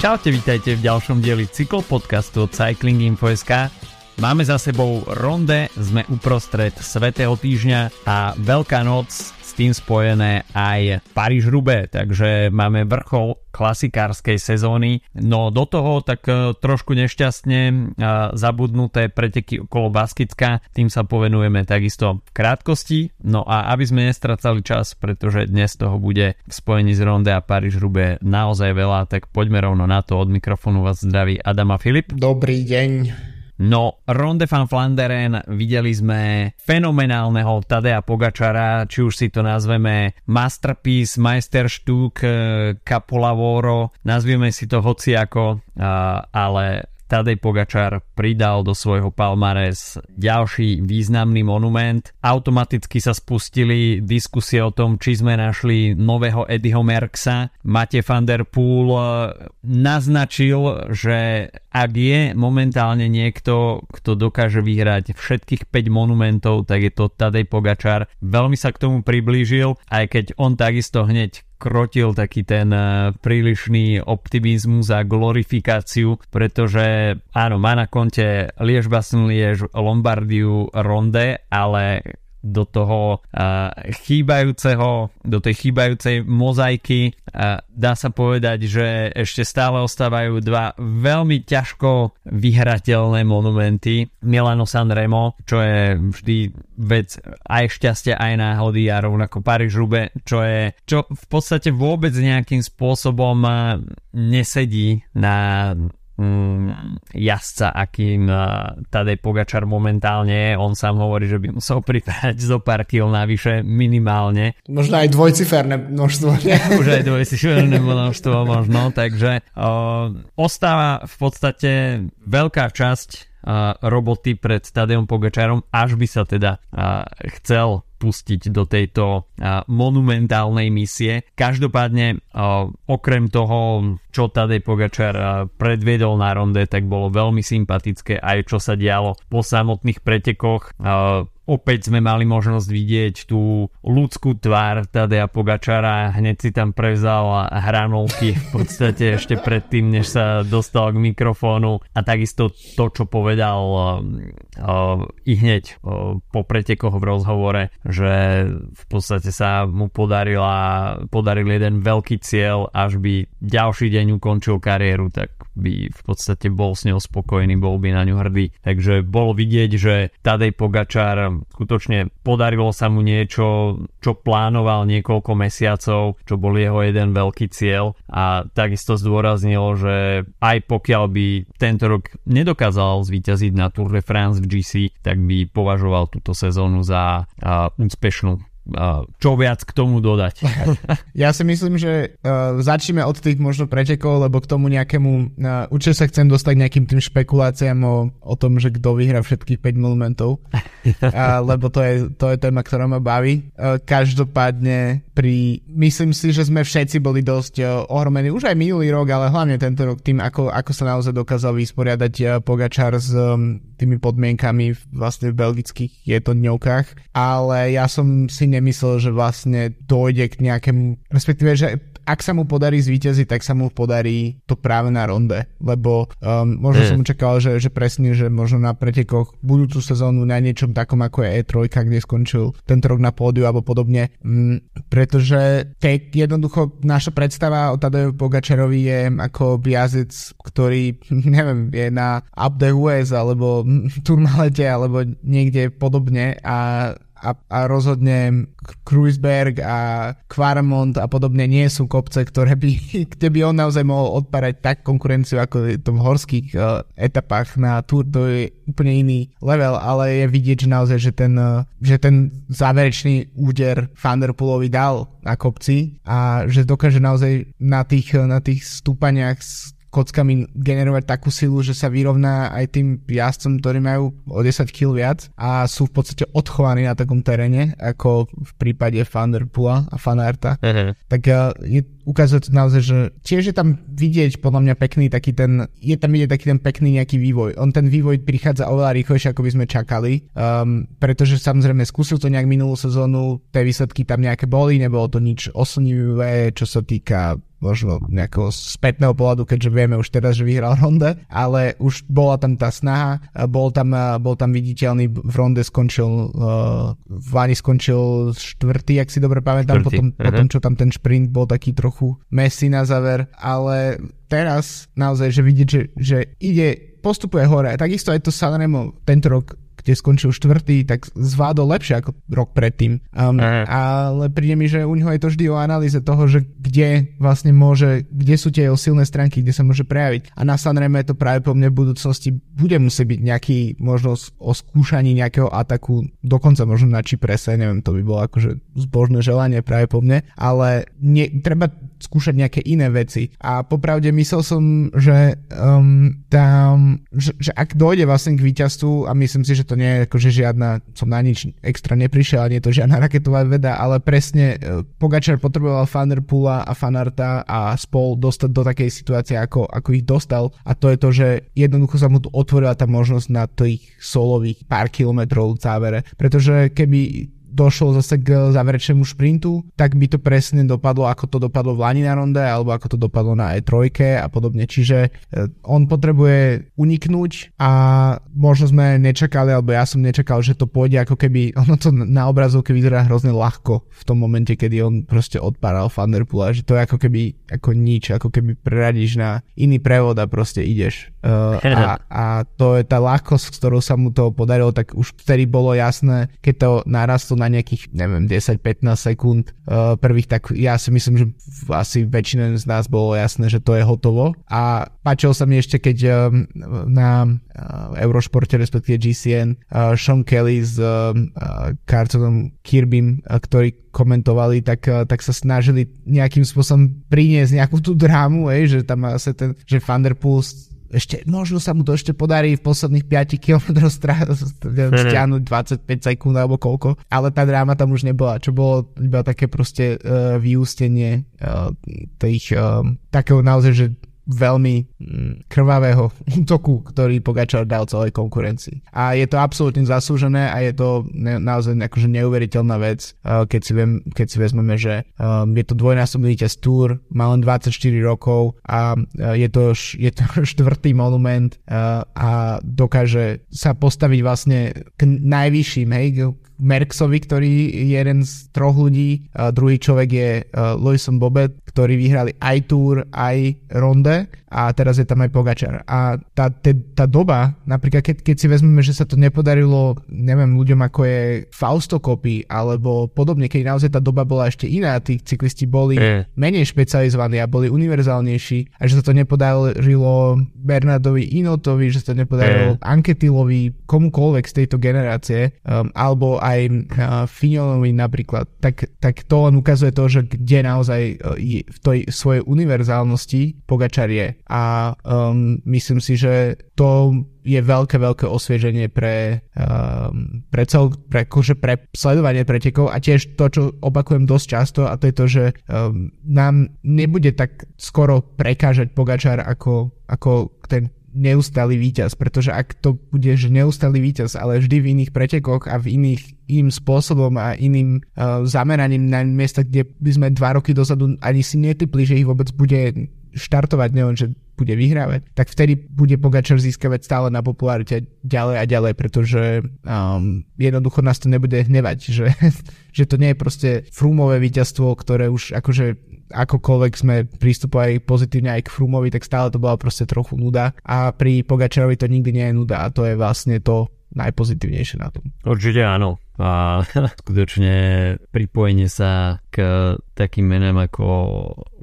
Čaute, vítajte v ďalšom dieli cyklopodcastu od Cycling Info.sk. Máme za sebou ronde, sme uprostred svetého týždňa a Veľká noc tým spojené aj paríž rube takže máme vrchol klasikárskej sezóny. No do toho tak e, trošku nešťastne e, zabudnuté preteky okolo Baskicka, tým sa povenujeme takisto v krátkosti. No a aby sme nestracali čas, pretože dnes toho bude v spojení s Ronde a paríž rube naozaj veľa, tak poďme rovno na to. Od mikrofónu vás zdraví Adama Filip. Dobrý deň. No, Ronde van Flanderen videli sme fenomenálneho Tadea Pogačara, či už si to nazveme Masterpiece, Meisterstück, Capolavoro, nazvieme si to hociako, ale Tadej Pogačar pridal do svojho palmares ďalší významný monument. Automaticky sa spustili diskusie o tom, či sme našli nového Eddieho Merksa. Mate van der Poel eh, naznačil, že ak je momentálne niekto, kto dokáže vyhrať všetkých 5 monumentov, tak je to Tadej Pogačar. Veľmi sa k tomu priblížil, aj keď on takisto hneď krotil taký ten eh, prílišný optimizmus a glorifikáciu, pretože áno, má na konte Liež Basin Liež, Lombardiu, Ronde, ale do toho chýbajúceho, do tej chýbajúcej mozaiky. Dá sa povedať, že ešte stále ostávajú dva veľmi ťažko vyhrateľné monumenty. Milano Sanremo, čo je vždy vec aj šťastia, aj náhody a rovnako Paríž Rube, čo je, čo v podstate vôbec nejakým spôsobom nesedí na jazdca, akým uh, Tadej Pogačar momentálne je. On sám hovorí, že by musel pripadať zo pár kil navyše minimálne. Možno aj dvojciferné množstvo. Nie? Už aj dvojciferné množstvo možno, takže uh, ostáva v podstate veľká časť roboty pred Tadejom Pogačarom, až by sa teda chcel pustiť do tejto monumentálnej misie. Každopádne, okrem toho, čo Tadej Pogačar predviedol na ronde, tak bolo veľmi sympatické aj čo sa dialo po samotných pretekoch Opäť sme mali možnosť vidieť tú ľudskú tvár Tadea Pogačara, hneď si tam prevzal hranolky v podstate ešte predtým, než sa dostal k mikrofónu. A takisto to, čo povedal uh, uh, i hneď uh, po pretekoch v rozhovore, že v podstate sa mu podarila, podaril jeden veľký cieľ, až by ďalší deň ukončil kariéru, tak by v podstate bol s ňou spokojný, bol by na ňu hrdý. Takže bolo vidieť, že Tadej Pogačar skutočne podarilo sa mu niečo, čo plánoval niekoľko mesiacov, čo bol jeho jeden veľký cieľ. A takisto zdôraznil, že aj pokiaľ by tento rok nedokázal zvíťaziť na Tour de France v GC, tak by považoval túto sezónu za úspešnú čo viac k tomu dodať? ja si myslím, že uh, začneme od tých možno pretekov, lebo k tomu nejakému, uh, určite sa chcem dostať nejakým tým špekuláciám o, o tom, že kto vyhrá všetkých 5 momentov, uh, lebo to je, to je téma, ktorá ma baví. Uh, každopádne pri, myslím si, že sme všetci boli dosť uh, ohromení, už aj minulý rok, ale hlavne tento rok tým, ako, ako sa naozaj dokázal vysporiadať uh, Pogačar s um, tými podmienkami vlastne v belgických je to dňovkách, ale ja som si ne nemyslel, že vlastne dojde k nejakému, respektíve, že ak sa mu podarí zvíťaziť, tak sa mu podarí to práve na ronde, lebo um, možno mm. som očakal, že, že presne, že možno na pretekoch budúcu sezónu na niečom takom ako je E3, kde skončil tento rok na pódiu alebo podobne, um, pretože keď jednoducho naša predstava o Tadeju Pogačarovi je ako jazdec, ktorý, neviem, je na Up the US alebo Turmalete alebo niekde podobne a a, a rozhodne Kruisberg a Quarmont a podobne nie sú kopce, ktoré by, kde by on naozaj mohol odparať tak konkurenciu ako je to v horských uh, etapách na Tour, to je úplne iný level, ale je vidieť, že naozaj, že ten, uh, že ten záverečný úder Vanderpoolovi dal na kopci a že dokáže naozaj na tých, na tých stúpaniach kockami generovať takú silu, že sa vyrovná aj tým jazdcom, ktorí majú o 10 kg viac a sú v podstate odchovaní na takom teréne, ako v prípade Thunderpoola a Fanarta. Uh-huh. Tak uh, je, ukazuje to naozaj, že tiež je tam vidieť podľa mňa pekný taký ten, je tam vidieť taký ten pekný nejaký vývoj. On ten vývoj prichádza oveľa rýchlejšie, ako by sme čakali, um, pretože samozrejme skúsil to nejak minulú sezónu, tie výsledky tam nejaké boli, nebolo to nič oslnivé, čo sa týka možno nejakého spätného pohľadu, keďže vieme už teraz, že vyhral ronde, ale už bola tam tá snaha, bol tam, bol tam viditeľný, v ronde skončil, uh, Vani skončil štvrtý, ak si dobre pamätám, potom, uh-huh. potom čo tam ten šprint bol taký trochu messy na záver, ale teraz naozaj, že vidieť, že, že ide postupuje hore. Takisto aj to Sanremo tento rok kde skončil štvrtý, tak zvládol lepšie ako rok predtým. Um, ale príde mi, že u neho je to vždy o analýze toho, že kde vlastne môže, kde sú tie jeho silné stránky, kde sa môže prejaviť. A na Sanreme to práve po mne v budúcnosti bude musieť byť nejaký možnosť o skúšaní nejakého ataku, dokonca možno na Čiprese, neviem, to by bolo akože zbožné želanie práve po mne, ale nie, treba skúšať nejaké iné veci. A popravde myslel som, že um, tam, že, že ak dojde vlastne k víťazstvu a myslím si, že to nie je akože žiadna, som na nič extra neprišiel, nie je to žiadna raketová veda, ale presne e, Pogačar potreboval Fanderpula a Fanarta a spol dostať do takej situácie, ako, ako ich dostal. A to je to, že jednoducho sa mu tu otvorila tá možnosť na tých solových pár kilometrov v závere, pretože keby došlo zase k záverečnému šprintu, tak by to presne dopadlo, ako to dopadlo v Lani na ronde, alebo ako to dopadlo na E3 a podobne. Čiže e, on potrebuje uniknúť a možno sme nečakali, alebo ja som nečakal, že to pôjde ako keby, ono to na obrazovke vyzerá hrozne ľahko v tom momente, kedy on proste odparal Thunderpoola, že to je ako keby ako nič, ako keby preradíš na iný prevod a proste ideš. Uh, a, a to je tá ľahkosť, s ktorou sa mu to podarilo, tak už vtedy bolo jasné, keď to narastlo na nejakých, neviem, 10-15 sekúnd uh, prvých, tak ja si myslím, že asi väčšina z nás bolo jasné, že to je hotovo. A páčilo sa mi ešte, keď uh, na uh, Eurošporte, respektíve GCN, uh, Sean Kelly s uh, Cartonom Kirbym, uh, ktorí komentovali, tak, uh, tak sa snažili nejakým spôsobom priniesť nejakú tú drámu, ej, že tam asi ten, že Thunderpool ešte, možno sa mu to ešte podarí v posledných 5 km stiahnuť 25 sekúnd alebo koľko, ale tá dráma tam už nebola, čo bolo iba také proste uh, vyústenie uh, tých, uh, takého naozaj, že veľmi mm, krvavého útoku, ktorý Pogačar dal celej konkurencii. A je to absolútne zaslúžené a je to ne, naozaj akože neuveriteľná vec, uh, keď, si viem, keď si vezmeme, že um, je to dvojnásobný víťaz Tour, má len 24 rokov a uh, je, to, je to štvrtý monument uh, a dokáže sa postaviť vlastne k najvyšším, hej, Merksovi, ktorý je jeden z troch ľudí, a druhý človek je uh, Lewison Bobet, ktorí vyhrali aj Tour, aj Ronde a teraz je tam aj Pogačar. A tá, te, tá doba, napríklad keď, keď si vezmeme, že sa to nepodarilo, neviem, ľuďom ako je Fausto Copy alebo podobne, keď naozaj tá doba bola ešte iná, tí cyklisti boli mm. menej špecializovaní a boli univerzálnejší a že sa to nepodarilo Bernardovi Inotovi, že sa to nepodarilo mm. Anketilovi, komukoľvek z tejto generácie, um, alebo aj uh, Finolovi napríklad, tak, tak to len ukazuje to, že kde naozaj je, v tej svojej univerzálnosti Pogačar je. A um, myslím si, že to je veľké, veľké osvieženie pre, um, pre, cel, pre, akože pre sledovanie pretekov a tiež to, čo opakujem dosť často a to je to, že um, nám nebude tak skoro prekážať Pogačar ako, ako ten neustály víťaz, pretože ak to bude, že neustály víťaz, ale vždy v iných pretekoch a v iných iným spôsobom a iným uh, zameraním na miesta, kde by sme dva roky dozadu ani si netypli, že ich vôbec bude štartovať, neviem, že bude vyhrávať, tak vtedy bude Pogačar získavať stále na popularite ďalej a ďalej, pretože um, jednoducho nás to nebude hnevať, že, že to nie je proste frúmové víťazstvo, ktoré už akože akokoľvek sme pristupovali pozitívne aj k Frumovi, tak stále to bola proste trochu nuda a pri Pogačarovi to nikdy nie je nuda a to je vlastne to najpozitívnejšie na tom. Určite áno. A skutočne pripojenie sa k takým menom ako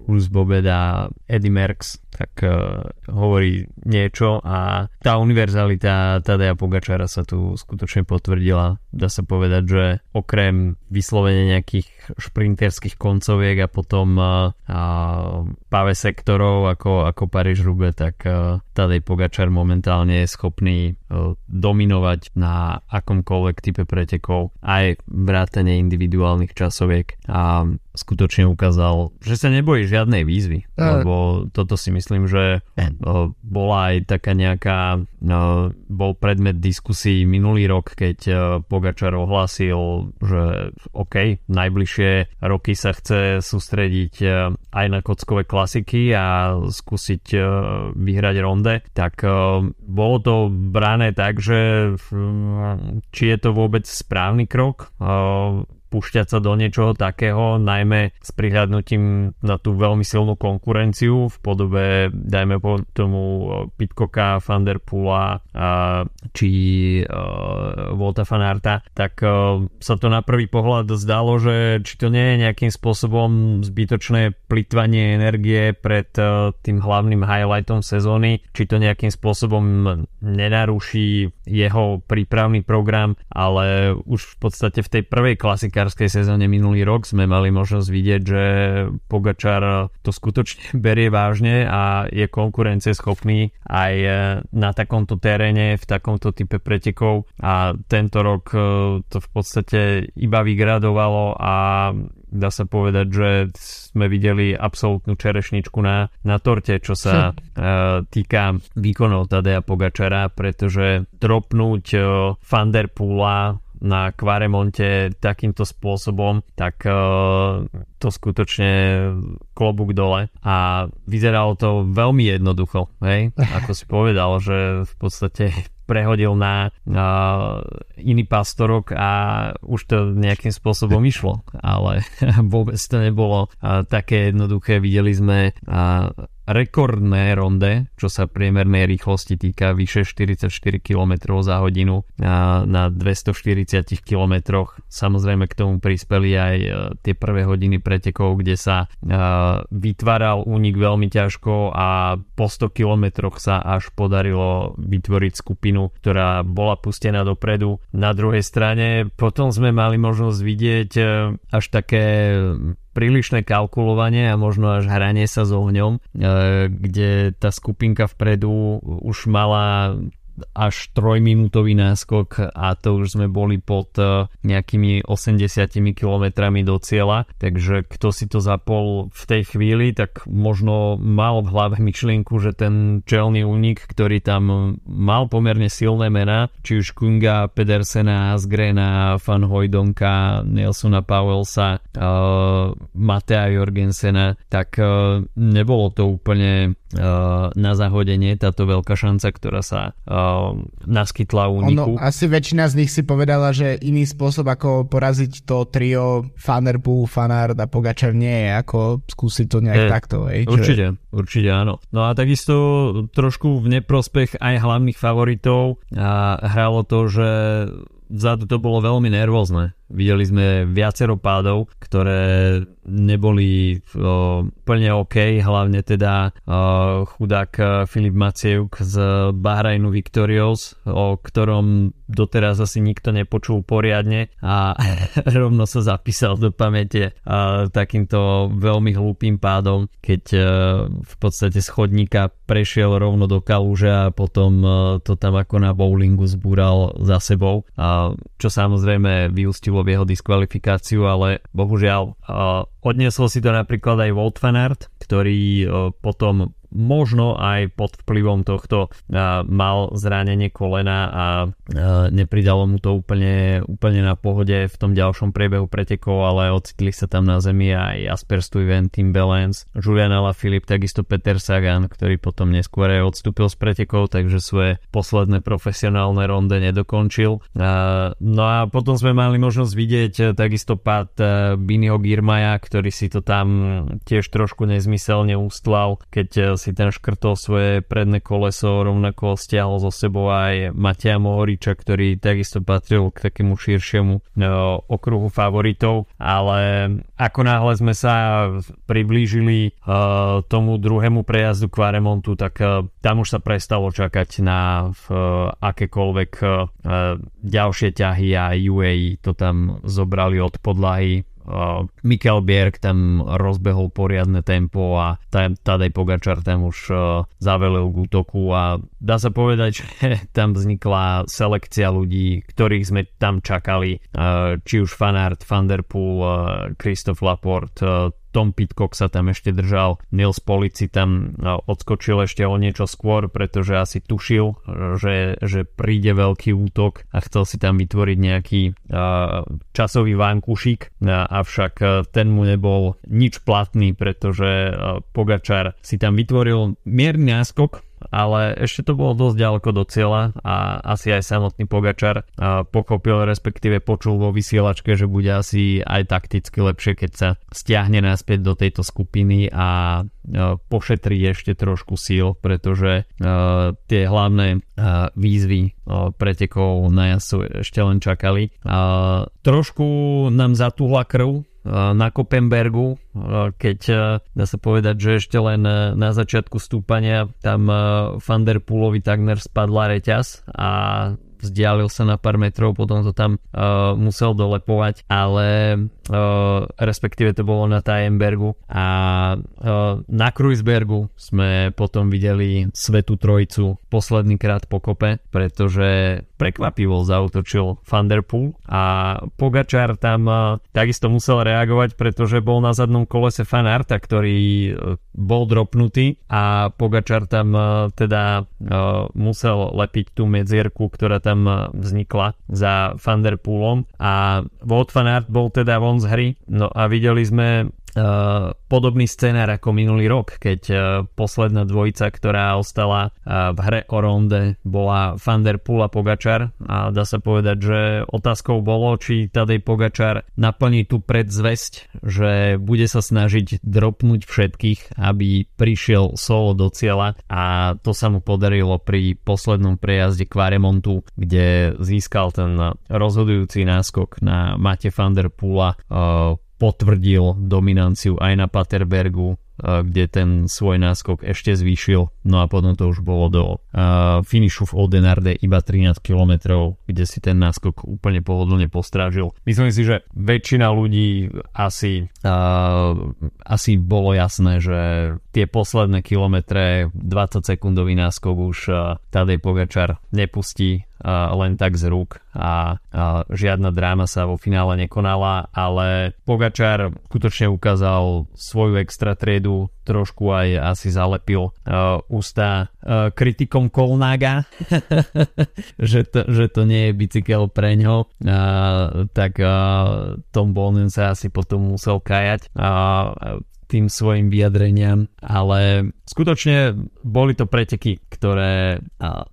Ulus Bobed a Eddie Merckx tak uh, hovorí niečo a tá univerzalita Tadeja Pogačara sa tu skutočne potvrdila. Dá sa povedať, že okrem vyslovene nejakých šprinterských koncoviek a potom uh, uh, páve sektorov ako, ako Paríž Rube, tak uh, Tadej Pogačar momentálne je schopný uh, dominovať na akomkoľvek type pretekov aj vrátane individuálnych časoviek a skutočne ukázal, že sa nebojí žiadnej výzvy, uh. lebo toto si myslím, že uh, bola aj taká nejaká, uh, bol predmet diskusí minulý rok, keď uh, Pogačar ohlásil, že OK, najbližšie roky sa chce sústrediť uh, aj na kockové klasiky a skúsiť uh, vyhrať ronde, tak uh, bolo to brané tak, že či je to vôbec správny krok, púšťať sa do niečoho takého, najmä s prihľadnutím na tú veľmi silnú konkurenciu v podobe, dajme po tomu Pitcocka, Vanderpoola či uh, Volta Fanarta, tak uh, sa to na prvý pohľad zdalo, že či to nie je nejakým spôsobom zbytočné plitvanie energie pred uh, tým hlavným highlightom sezóny, či to nejakým spôsobom nenaruší jeho prípravný program, ale už v podstate v tej prvej klasike pretekárskej sezóne minulý rok sme mali možnosť vidieť, že Pogačar to skutočne berie vážne a je konkurencieschopný aj na takomto teréne, v takomto type pretekov. A tento rok e, to v podstate iba vygradovalo a dá sa povedať, že sme videli absolútnu čerešničku na, na torte, čo sa uh, týka výkonov Tadea Pogačara, pretože dropnúť uh, Vanderpoola na Kvaremonte takýmto spôsobom, tak uh, to skutočne klobúk dole a vyzeralo to veľmi jednoducho, hej? ako si povedal, že v podstate prehodil na uh, iný pastorok a už to nejakým spôsobom išlo, ale vôbec to nebolo uh, také jednoduché. Videli sme uh, rekordné ronde, čo sa priemernej rýchlosti týka vyše 44 km za hodinu na, na 240 km. Samozrejme k tomu prispeli aj e, tie prvé hodiny pretekov, kde sa uh, vytváral únik veľmi ťažko a po 100 km sa až podarilo vytvoriť skupinu, ktorá bola pustená dopredu. Na druhej strane potom sme mali možnosť vidieť uh, až také prílišné kalkulovanie a možno až hranie sa s ohňom, e, kde tá skupinka vpredu už mala až trojminútový náskok a to už sme boli pod e, nejakými 80 kilometrami do cieľa, takže kto si to zapol v tej chvíli, tak možno mal v hlave myšlienku, že ten čelný únik, ktorý tam mal pomerne silné mená, či už Kunga, Pedersena, Asgrena, Van Hojdonka, Nelsona Powellsa, uh, Matea Jorgensena, tak uh, nebolo to úplne uh, na zahodenie táto veľká šanca, ktorá sa uh, naskytla úniku. Ono, asi väčšina z nich si povedala, že iný spôsob ako poraziť to trio Fanerbu, Fanard a Pogačar nie je ako skúsiť to nejak je, takto. Hej, určite, je... určite áno. No a takisto trošku v neprospech aj hlavných favoritov a hralo to, že vzadu to bolo veľmi nervózne. Videli sme viacero pádov, ktoré neboli o, plne OK, hlavne teda o, chudák e, Filip Maciejuk z Bahrajnu Victorious, o ktorom doteraz asi nikto nepočul poriadne a rovno sa zapísal do pamäte a, takýmto veľmi hlúpým pádom, keď e, v podstate schodníka prešiel rovno do kalúže a potom e, to tam ako na bowlingu zbúral za sebou, a, čo samozrejme vyústilo v jeho diskvalifikáciu, ale bohužiaľ odniesol si to napríklad aj Walt Fanart, ktorý potom možno aj pod vplyvom tohto mal zranenie kolena a nepridalo mu to úplne, úplne na pohode v tom ďalšom priebehu pretekov, ale ocitli sa tam na zemi aj Jasper Stuyven, Tim Balance, Julian Filip, takisto Peter Sagan, ktorý potom neskôr aj odstúpil z pretekov, takže svoje posledné profesionálne ronde nedokončil. No a potom sme mali možnosť vidieť e, takisto pád e, Biniho Girmaja, ktorý si to tam tiež trošku nezmyselne ustlal, keď e, si ten škrtol svoje predné koleso, rovnako stiahol zo sebou aj Matia Mohoriča, ktorý takisto patril k takému širšiemu no, okruhu favoritov, ale ako náhle sme sa priblížili uh, tomu druhému prejazdu Quaremontu, tak uh, tam už sa prestalo čakať na akékoľvek ďalšie ťahy a UAE to tam zobrali od podlahy Uh, Mikel Bierk tam rozbehol poriadne tempo a Tadej Pogačar tam už uh, zavelil k útoku a dá sa povedať, že tam vznikla selekcia ľudí, ktorých sme tam čakali, uh, či už Fanart, Van Der Poel, Christoph Laporte, Tom Pitcock sa tam ešte držal, Nils Polici tam odskočil ešte o niečo skôr, pretože asi tušil, že, že príde veľký útok a chcel si tam vytvoriť nejaký časový vánkušik, avšak ten mu nebol nič platný, pretože Pogačar si tam vytvoril mierny náskok, ale ešte to bolo dosť ďaleko do cieľa a asi aj samotný Pogačar pochopil, respektíve počul vo vysielačke, že bude asi aj takticky lepšie, keď sa stiahne naspäť do tejto skupiny a pošetrí ešte trošku síl, pretože tie hlavné výzvy pretekov na jasu ešte len čakali. Trošku nám zatúhla krv na Kopenbergu, keď dá sa povedať, že ešte len na začiatku stúpania tam Van der Poolovi takmer spadla reťaz a vzdialil sa na pár metrov, potom to tam uh, musel dolepovať, ale uh, respektíve to bolo na Tajenbergu a uh, na Kruisbergu sme potom videli Svetu Trojicu posledný krát po kope, pretože prekvapivo zautočil Thunderpool a Pogačar tam uh, takisto musel reagovať, pretože bol na zadnom kolese Fanarta, ktorý uh, bol dropnutý a Pogačar tam uh, teda musel lepiť tú medzierku, ktorá tam vznikla za Thunderpoolom a Wout van Aert bol teda von z hry. No a videli sme podobný scenár ako minulý rok, keď uh, posledná dvojica, ktorá ostala uh, v hre o ronde, bola Van der Poel a Pogačar. A dá sa povedať, že otázkou bolo, či Tadej Pogačar naplní tú predzvesť, že bude sa snažiť dropnúť všetkých, aby prišiel solo do cieľa. A to sa mu podarilo pri poslednom prejazde Quaremontu, kde získal ten rozhodujúci náskok na Mate Van der Poola potvrdil dominanciu aj na Paterbergu, kde ten svoj náskok ešte zvýšil. No a potom to už bolo do uh, finišu v Odenarde iba 13 km, kde si ten náskok úplne pohodlne postrážil. Myslím si, že väčšina ľudí asi, uh, asi bolo jasné, že tie posledné kilometre 20 sekundový náskok už uh, Tadej Pogačar nepustí len tak z rúk a, žiadna dráma sa vo finále nekonala, ale Pogačar skutočne ukázal svoju extra triedu, trošku aj asi zalepil uh, ústa kritikom Kolnaga, že, to, že to nie je bicykel pre ňo, tak Tom Bonen sa asi potom musel kajať. Tým svojim vyjadreniam, ale skutočne boli to preteky, ktoré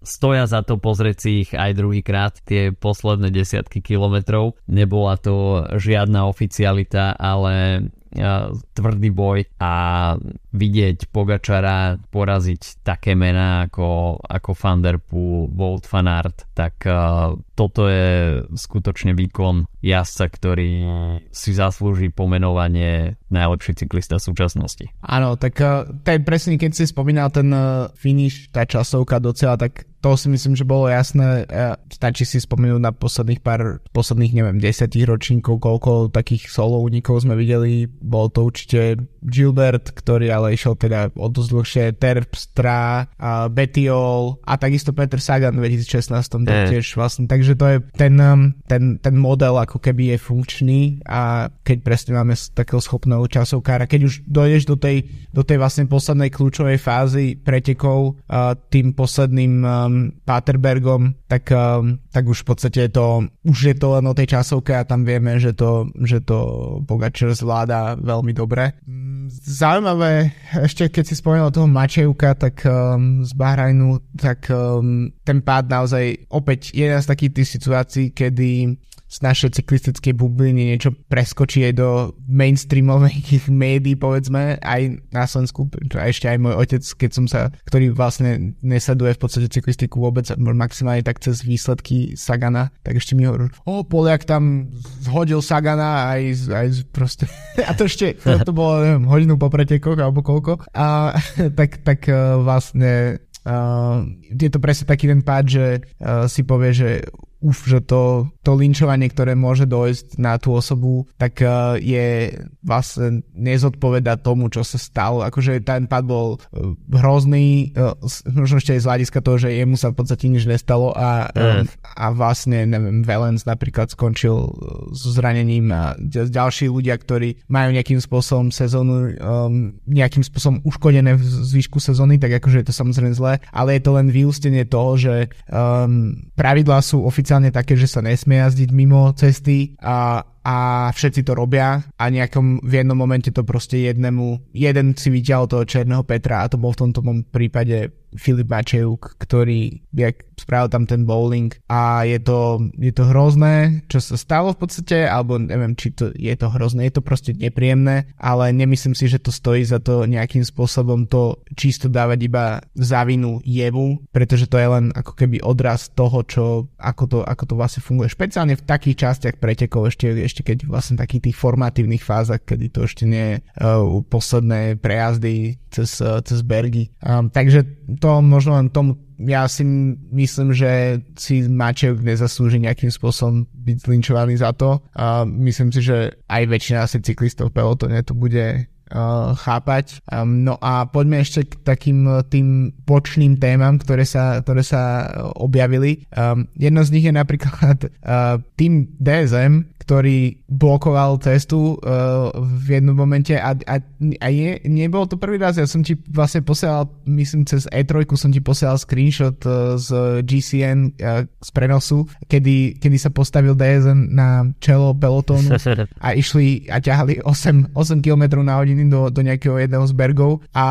stoja za to pozrieť si ich aj druhýkrát, tie posledné desiatky kilometrov. Nebola to žiadna oficialita, ale tvrdý boj a vidieť Pogačara poraziť také mená ako, ako Van Der Poel, tak uh, toto je skutočne výkon jazdca, ktorý si zaslúži pomenovanie najlepší cyklista súčasnosti. Áno, tak uh, ten presne, keď si spomínal ten uh, finish, tá časovka docela, tak to si myslím, že bolo jasné. Stačí si spomenúť na posledných pár, posledných neviem, desiatich ročníkov, koľko takých solo únikov sme videli. Bol to určite Gilbert, ktorý ale išiel teda o dosť dlhšie, Terpstra, uh, Betiol a takisto Peter Sagan v 2016 mm. tiež vlastne. Takže to je ten, um, ten, ten model ako keby je funkčný a keď presne máme takého schopného časovkára, keď už dojdeš do tej, do tej vlastne poslednej kľúčovej fázy pretekov uh, tým posledným um, Paterbergom, tak, um, tak už v podstate je to, už je to len o tej časovke a tam vieme, že to, že to Pogačer zvláda veľmi dobre. Zaujímavé, ešte keď si spomenul toho Mačejúka, tak um, z Bahrajnu, tak um, ten pád naozaj opäť jedna z takých tých situácií, kedy z našej cyklistickej bubliny niečo preskočí aj do mainstreamových médií, povedzme, aj na Slovensku, a ešte aj môj otec, keď som sa, ktorý vlastne nesleduje v podstate cyklistiku vôbec, maximálne tak cez výsledky Sagana, tak ešte mi hovorí, o, Poliak tam zhodil Sagana aj, aj proste, a to ešte, to, to bolo, neviem, hodinu po pretekoch alebo koľko, a tak, tak uh, vlastne uh, je to presne taký ten pád, že uh, si povie, že uf, že to, to linčovanie, ktoré môže dojsť na tú osobu, tak uh, je vlastne nezodpoveda tomu, čo sa stalo. Akože ten pad bol uh, hrozný, uh, možno ešte aj z hľadiska toho, že jemu sa v podstate nič nestalo a, mm. um, a vlastne, neviem, Valens napríklad skončil so zranením a ďalší ľudia, ktorí majú nejakým spôsobom sezónu um, nejakým spôsobom uškodené v zvyšku sezóny, tak akože je to samozrejme zlé, ale je to len vyústenie toho, že um, pravidlá sú oficiálne také, že sa nesmie jazdiť mimo cesty a a všetci to robia a nejakom v jednom momente to proste jednému, jeden si vyťahol toho černého Petra a to bol v tomto prípade Filip Mačejuk, ktorý jak spravil tam ten bowling a je to, je to hrozné, čo sa stalo v podstate, alebo neviem, či to je to hrozné, je to proste nepríjemné, ale nemyslím si, že to stojí za to nejakým spôsobom to čisto dávať iba za vinu jemu, pretože to je len ako keby odraz toho, čo, ako to, ako to vlastne funguje. Špeciálne v takých častiach pretekov, ešte, ešte keď vlastne takých tých formatívnych fázach, kedy to ešte nie je uh, posledné prejazdy cez, uh, cez bergy. Um, takže to možno len tomu ja si myslím, že si Mačev nezaslúži nejakým spôsobom byť zlinčovaný za to. A myslím si, že aj väčšina asi cyklistov v pelotone to bude uh, chápať. Um, no a poďme ešte k takým tým počným témam, ktoré sa, ktoré sa objavili. Um, jedno z nich je napríklad uh, tým DSM, ktorý blokoval cestu uh, v jednom momente a, a, a je, nebol to prvý raz, ja som ti vlastne posielal, myslím cez E3 som ti posielal screenshot uh, z GCN uh, z prenosu, kedy, kedy sa postavil DSN na čelo pelotónu a išli a ťahali 8, 8 km na hodiny do, do nejakého jedného z bergov a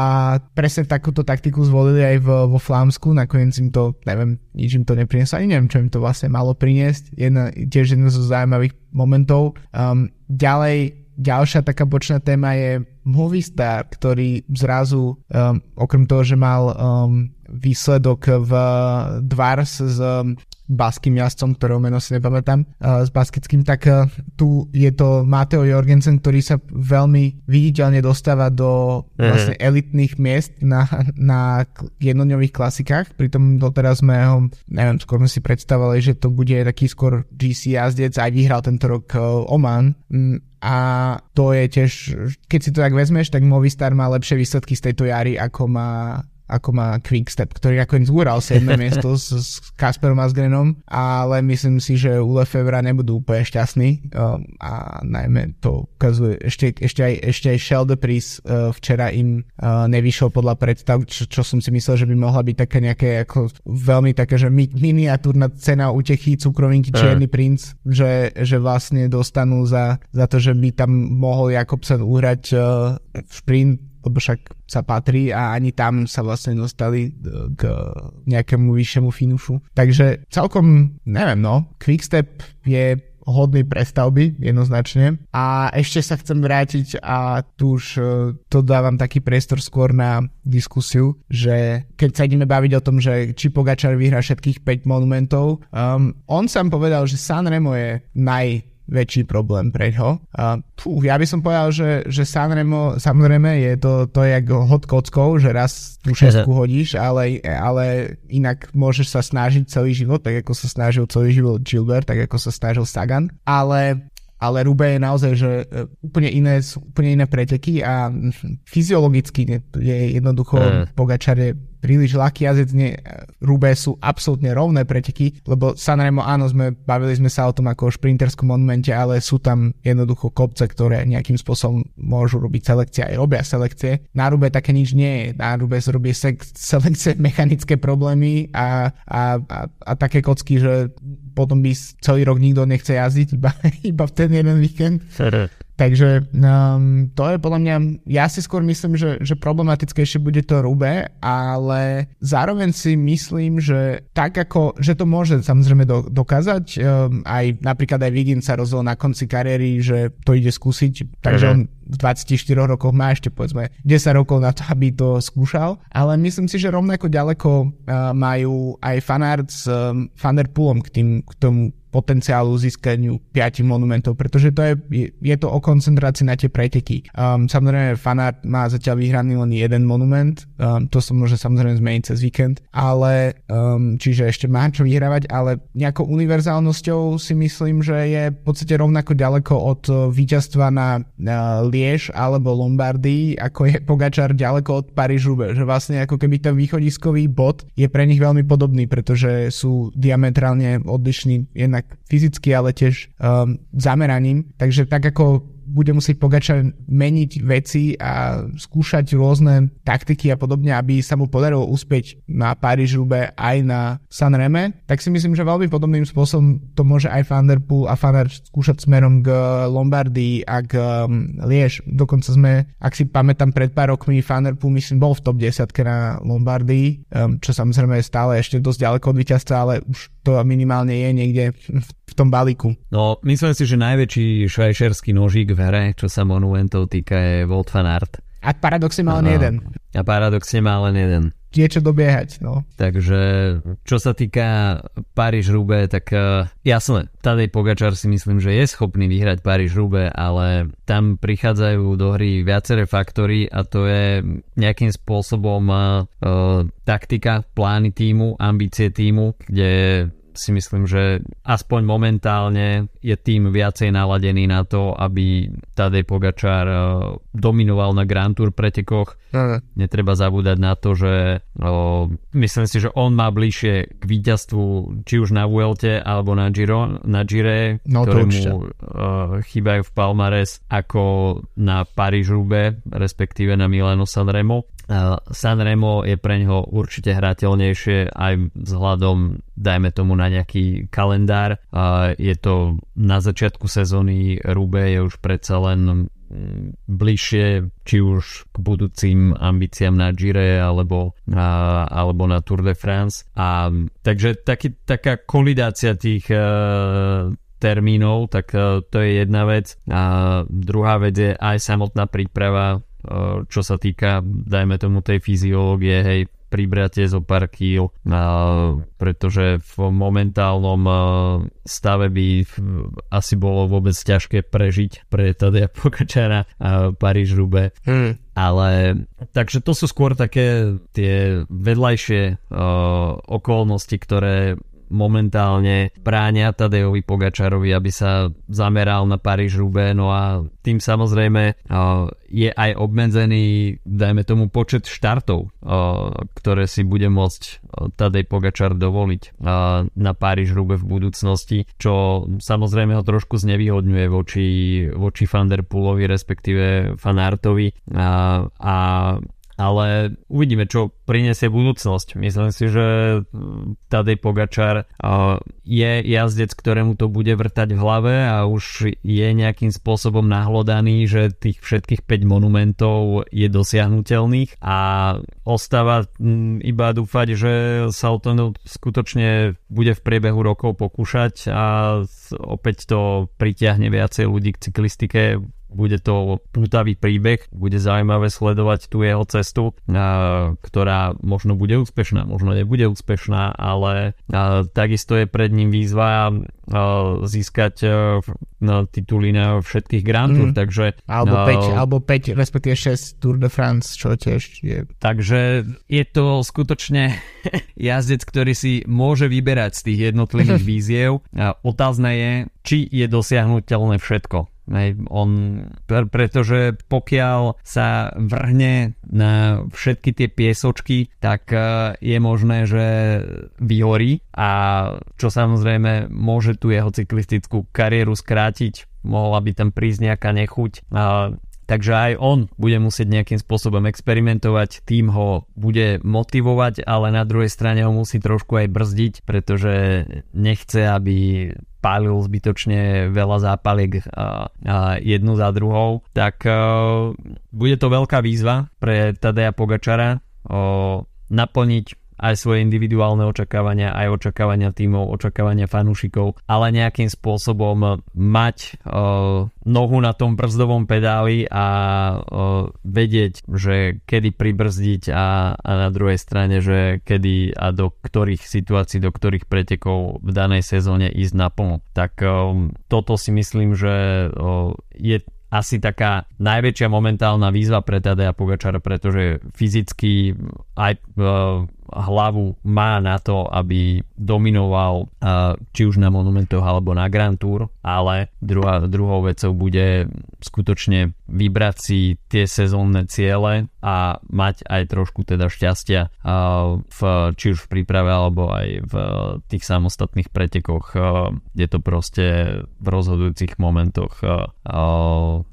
presne takúto taktiku zvolili aj v, vo Flámsku, nakoniec im to, neviem, nič im to neprinieslo, ani neviem, čo im to vlastne malo priniesť, jedna, tiež jedna zo zaujímavých momentov. Um, ďalej, ďalšia taká bočná téma je Movistar, ktorý zrazu, um, okrem toho, že mal um, výsledok v Dvars s baským jazdcom, ktorého meno si nepamätám, uh, s baskickým, tak uh, tu je to Mateo Jorgensen, ktorý sa veľmi viditeľne dostáva do mm. vlastne elitných miest na, na jednodňových klasikách, pritom doteraz sme ho, neviem, skôr sme si predstavovali, že to bude taký skôr GC jazdec, aj vyhral tento rok uh, Oman, mm, a to je tiež, keď si to tak vezmeš, tak Movistar má lepšie výsledky z tejto jary, ako má ako má Quickstep, ktorý nakoniec zúral 7. miesto s, s Kasperom Asgrenom, ale myslím si, že u Lefevra nebudú úplne šťastní um, a najmä to ukazuje, ešte, ešte aj, ešte aj Shell de Pris uh, včera im uh, nevyšiel podľa predstav, čo, čo som si myslel, že by mohla byť také nejaké ako veľmi také, že mi, miniatúrna cena utechy cukrovinky Čierny uh. princ, že, že vlastne dostanú za, za to, že by tam mohol Jakobsen uhrať uh, šprint lebo však sa patrí a ani tam sa vlastne dostali e, k nejakému vyššiemu finušu. Takže celkom, neviem no, Quickstep je hodný prestavby, jednoznačne. A ešte sa chcem vrátiť a tu už uh, to dávam taký priestor skôr na diskusiu, že keď sa ideme baviť o tom, že či Pogačar vyhrá všetkých 5 monumentov, um, on sám povedal, že Sanremo je naj väčší problém pre ňo. Uh, fú, ja by som povedal, že, že Sanremo, samozrejme je to, to je jak hod kockou, že raz tú šestku hodíš, ale, ale inak môžeš sa snažiť celý život, tak ako sa snažil celý život Gilbert, tak ako sa snažil Sagan, ale ale Rube je naozaj, že e, úplne iné, úplne iné preteky a fyziologicky je jednoducho mm. Pogačar je príliš ľahký jazdec, nie, Rubé sú absolútne rovné preteky, lebo Sanremo, áno, sme, bavili sme sa o tom ako o šprinterskom monumente, ale sú tam jednoducho kopce, ktoré nejakým spôsobom môžu robiť selekcie, aj robia selekcie. Na Rubé také nič nie je. Na Rubé robí selekcie mechanické problémy a, a, a, a také kocky, že potom by celý rok nikto nechce jazdiť, iba, iba v ten jeden víkend. Takže um, to je podľa mňa, ja si skôr myslím, že, že problematickejšie bude to Rube, ale zároveň si myslím, že tak ako, že to môže samozrejme do, dokázať, um, aj napríklad aj Vigin sa rozhodol na konci kariéry, že to ide skúsiť, takže on v 24 rokoch má ešte povedzme 10 rokov na to, aby to skúšal, ale myslím si, že rovnako ďaleko uh, majú aj fanart s um, Fanderpoolom k, tým, k tomu potenciálu získaniu 5 monumentov, pretože to je, je to o koncentrácii na tie preteky. Um, samozrejme, fanart má zatiaľ vyhraný len jeden monument, um, to sa môže samozrejme zmeniť cez víkend, ale um, čiže ešte má čo vyhrávať, ale nejakou univerzálnosťou si myslím, že je v podstate rovnako ďaleko od víťazstva na uh, Liež alebo Lombardii, ako je Pogačar ďaleko od paríž že vlastne ako keby ten východiskový bod je pre nich veľmi podobný, pretože sú diametrálne odlišní jednak fyzicky, ale tiež um, zameraním. Takže tak ako bude musieť Pogačar meniť veci a skúšať rôzne taktiky a podobne, aby sa mu podarilo uspieť na paríž rube aj na Sanreme, tak si myslím, že veľmi podobným spôsobom to môže aj Van a Fanart skúšať smerom k Lombardii a k um, Liež. Dokonca sme, ak si pamätám pred pár rokmi, Van myslím bol v top 10 na Lombardii, um, čo samozrejme je stále ešte dosť ďaleko od víťazstva, ale už to minimálne je niekde v, v tom balíku. No, myslím si, že najväčší švajšerský nožík v hre, čo sa monumentov týka, je Volt van Art. A paradoxne má len jeden. A paradoxne má len jeden je čo dobiehať. No. Takže čo sa týka paríž rube tak uh, jasné, Tadej Pogačar si myslím, že je schopný vyhrať paríž rube ale tam prichádzajú do hry viaceré faktory a to je nejakým spôsobom uh, taktika, plány týmu, ambície týmu, kde si myslím, že aspoň momentálne je tým viacej naladený na to, aby Tadej Pogačár uh, dominoval na Grand Tour pretekoch. Uh-huh. Netreba zabúdať na to, že uh, myslím si, že on má bližšie k víťazstvu či už na Vuelte alebo na Giro, na Gire, no, ktoré mu uh, chýbajú v Palmares ako na Paríž-Roubaix, respektíve na Milano Sanremo. Sanremo je pre ňoho určite hrateľnejšie aj vzhľadom, dajme tomu na nejaký kalendár. Je to na začiatku sezóny Rube je už predsa len mm, bližšie či už k budúcim ambíciám na Gire alebo, alebo na Tour de France. A, takže taký, taká kolidácia tých uh, termínov, tak uh, to je jedna vec. A druhá vec je aj samotná príprava čo sa týka, dajme tomu tej fyziológie, hej, pribratie zo pár kýl, pretože v momentálnom eh, stave by asi bolo vôbec ťažké prežiť pre Tadeja Pokačara a Paríž Rube. Hmm. Ale takže to sú skôr také tie vedľajšie uh, okolnosti, ktoré momentálne bránia Tadejovi Pogačarovi, aby sa zameral na Paríž Rubé, no a tým samozrejme je aj obmedzený, dajme tomu, počet štartov, ktoré si bude môcť Tadej Pogačar dovoliť na Paríž Rube v budúcnosti, čo samozrejme ho trošku znevýhodňuje voči, voči Van respektíve Fanartovi a, a ale uvidíme, čo prinesie budúcnosť. Myslím si, že Tadej Pogačar je jazdec, ktorému to bude vrtať v hlave a už je nejakým spôsobom nahlodaný, že tých všetkých 5 monumentov je dosiahnutelných a ostáva iba dúfať, že sa o to skutočne bude v priebehu rokov pokúšať a opäť to pritiahne viacej ľudí k cyklistike bude to pútavý príbeh, bude zaujímavé sledovať tú jeho cestu, ktorá možno bude úspešná, možno nebude úspešná, ale takisto je pred ním výzva získať tituly na všetkých Grand Tour, mm. takže... Alebo 5, alebo 5, respektíve 6 Tour de France, čo tiež je... Takže je to skutočne jazdec, ktorý si môže vyberať z tých jednotlivých víziev. Otázne je, či je dosiahnutelné všetko. Hej, on, pretože pokiaľ sa vrhne na všetky tie piesočky, tak uh, je možné, že vyhorí a čo samozrejme môže tu jeho cyklistickú kariéru skrátiť, mohla by tam prísť nejaká nechuť. Uh, Takže aj on bude musieť nejakým spôsobom experimentovať, tým ho bude motivovať, ale na druhej strane ho musí trošku aj brzdiť, pretože nechce, aby pálil zbytočne veľa zápaliek a, a jednu za druhou, tak a, bude to veľká výzva pre Tadeja Pogačara o, naplniť aj svoje individuálne očakávania, aj očakávania tímov, očakávania fanúšikov, ale nejakým spôsobom mať uh, nohu na tom brzdovom pedáli a uh, vedieť, že kedy pribrzdiť a, a na druhej strane, že kedy a do ktorých situácií, do ktorých pretekov v danej sezóne ísť naplno. Tak um, toto si myslím, že uh, je asi taká najväčšia momentálna výzva pre Tadea Pogačara, pretože fyzicky aj uh, hlavu má na to, aby dominoval či už na monumentoch alebo na Grand Tour, ale druhá, druhou vecou bude skutočne vybrať si tie sezónne ciele a mať aj trošku teda šťastia v, či už v príprave alebo aj v tých samostatných pretekoch, kde to proste v rozhodujúcich momentoch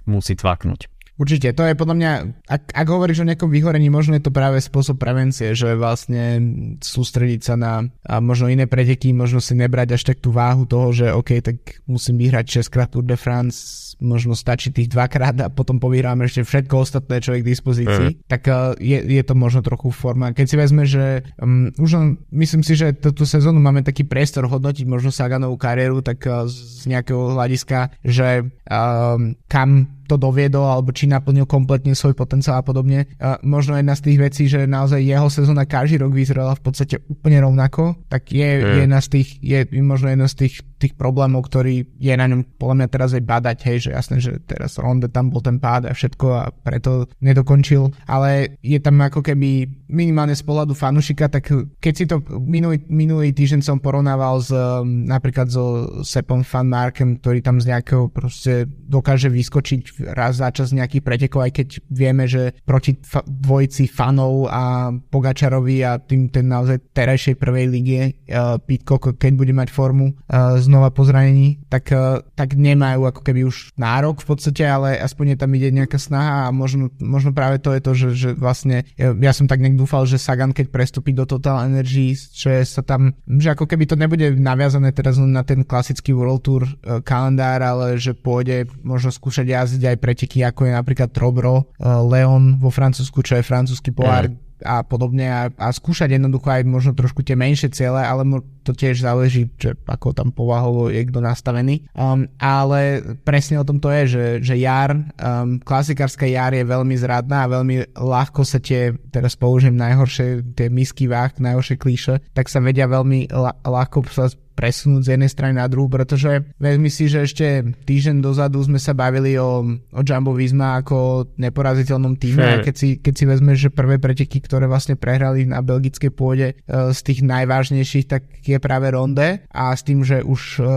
musí tvaknúť. Určite, to je podľa mňa, ak, ak hovoríš o nejakom vyhorení, možno je to práve spôsob prevencie, že vlastne sústrediť sa na a možno iné preteky, možno si nebrať až tak tú váhu toho, že OK, tak musím vyhrať 6 krát Tour de France, možno stačí tých dvakrát a potom povyhráme ešte všetko ostatné, čo je k dispozícii, mm. tak uh, je, je to možno trochu forma. Keď si vezme, že um, už len, myslím si, že túto sezónu máme taký priestor hodnotiť možno Saganovú kariéru, tak uh, z nejakého hľadiska, že um, kam to doviedol, alebo či naplnil kompletne svoj potenciál a podobne. A možno jedna z tých vecí, že naozaj jeho sezóna každý rok vyzerala v podstate úplne rovnako, tak je mm. jedna z tých, je možno jedna z tých tých problémov, ktorý je na ňom podľa mňa teraz aj badať, hej, že jasné, že teraz Ronde tam bol ten pád a všetko a preto nedokončil, ale je tam ako keby minimálne z pohľadu fanušika, tak keď si to minulý, minulý týždeň som porovnával s napríklad so Sepom Fanmarkem, ktorý tam z nejakého proste dokáže vyskočiť raz za čas nejakých pretekov, aj keď vieme, že proti fa- dvojici fanov a Pogačarovi a tým ten naozaj terajšej prvej lige uh, Pitko, keď bude mať formu uh, znova po zranení, tak, eh, tak nemajú ako keby už nárok v podstate, ale aspoň je tam ide nejaká snaha a možno, možno práve to je to, že, že vlastne ja, ja som tak nejak dúfal, že Sagan keď prestúpi do Total Energy, že sa tam, že ako keby to nebude naviazané teraz len na ten klasický World Tour uh, kalendár, ale že pôjde možno skúšať jazdiť aj preteky ako je napríklad Trobro, uh, Leon vo Francúzsku, čo je francúzsky pohár, mm a podobne a, a skúšať jednoducho aj možno trošku tie menšie ciele, ale to tiež záleží, že ako tam povahovo je kto nastavený. Um, ale presne o tom to je, že, že jar, um, klasikárska jar je veľmi zradná a veľmi ľahko sa tie, teraz použijem najhoršie, tie misky váh, najhoršie klíše, tak sa vedia veľmi ľahko sa presunúť z jednej strany na druhú, pretože vezmi si, že ešte týždeň dozadu sme sa bavili o, o Jumbo Visma ako neporaziteľnom týme a keď si, keď si vezme, že prvé preteky, ktoré vlastne prehrali na belgickej pôde uh, z tých najvážnejších, tak je práve Ronde a s tým, že už uh,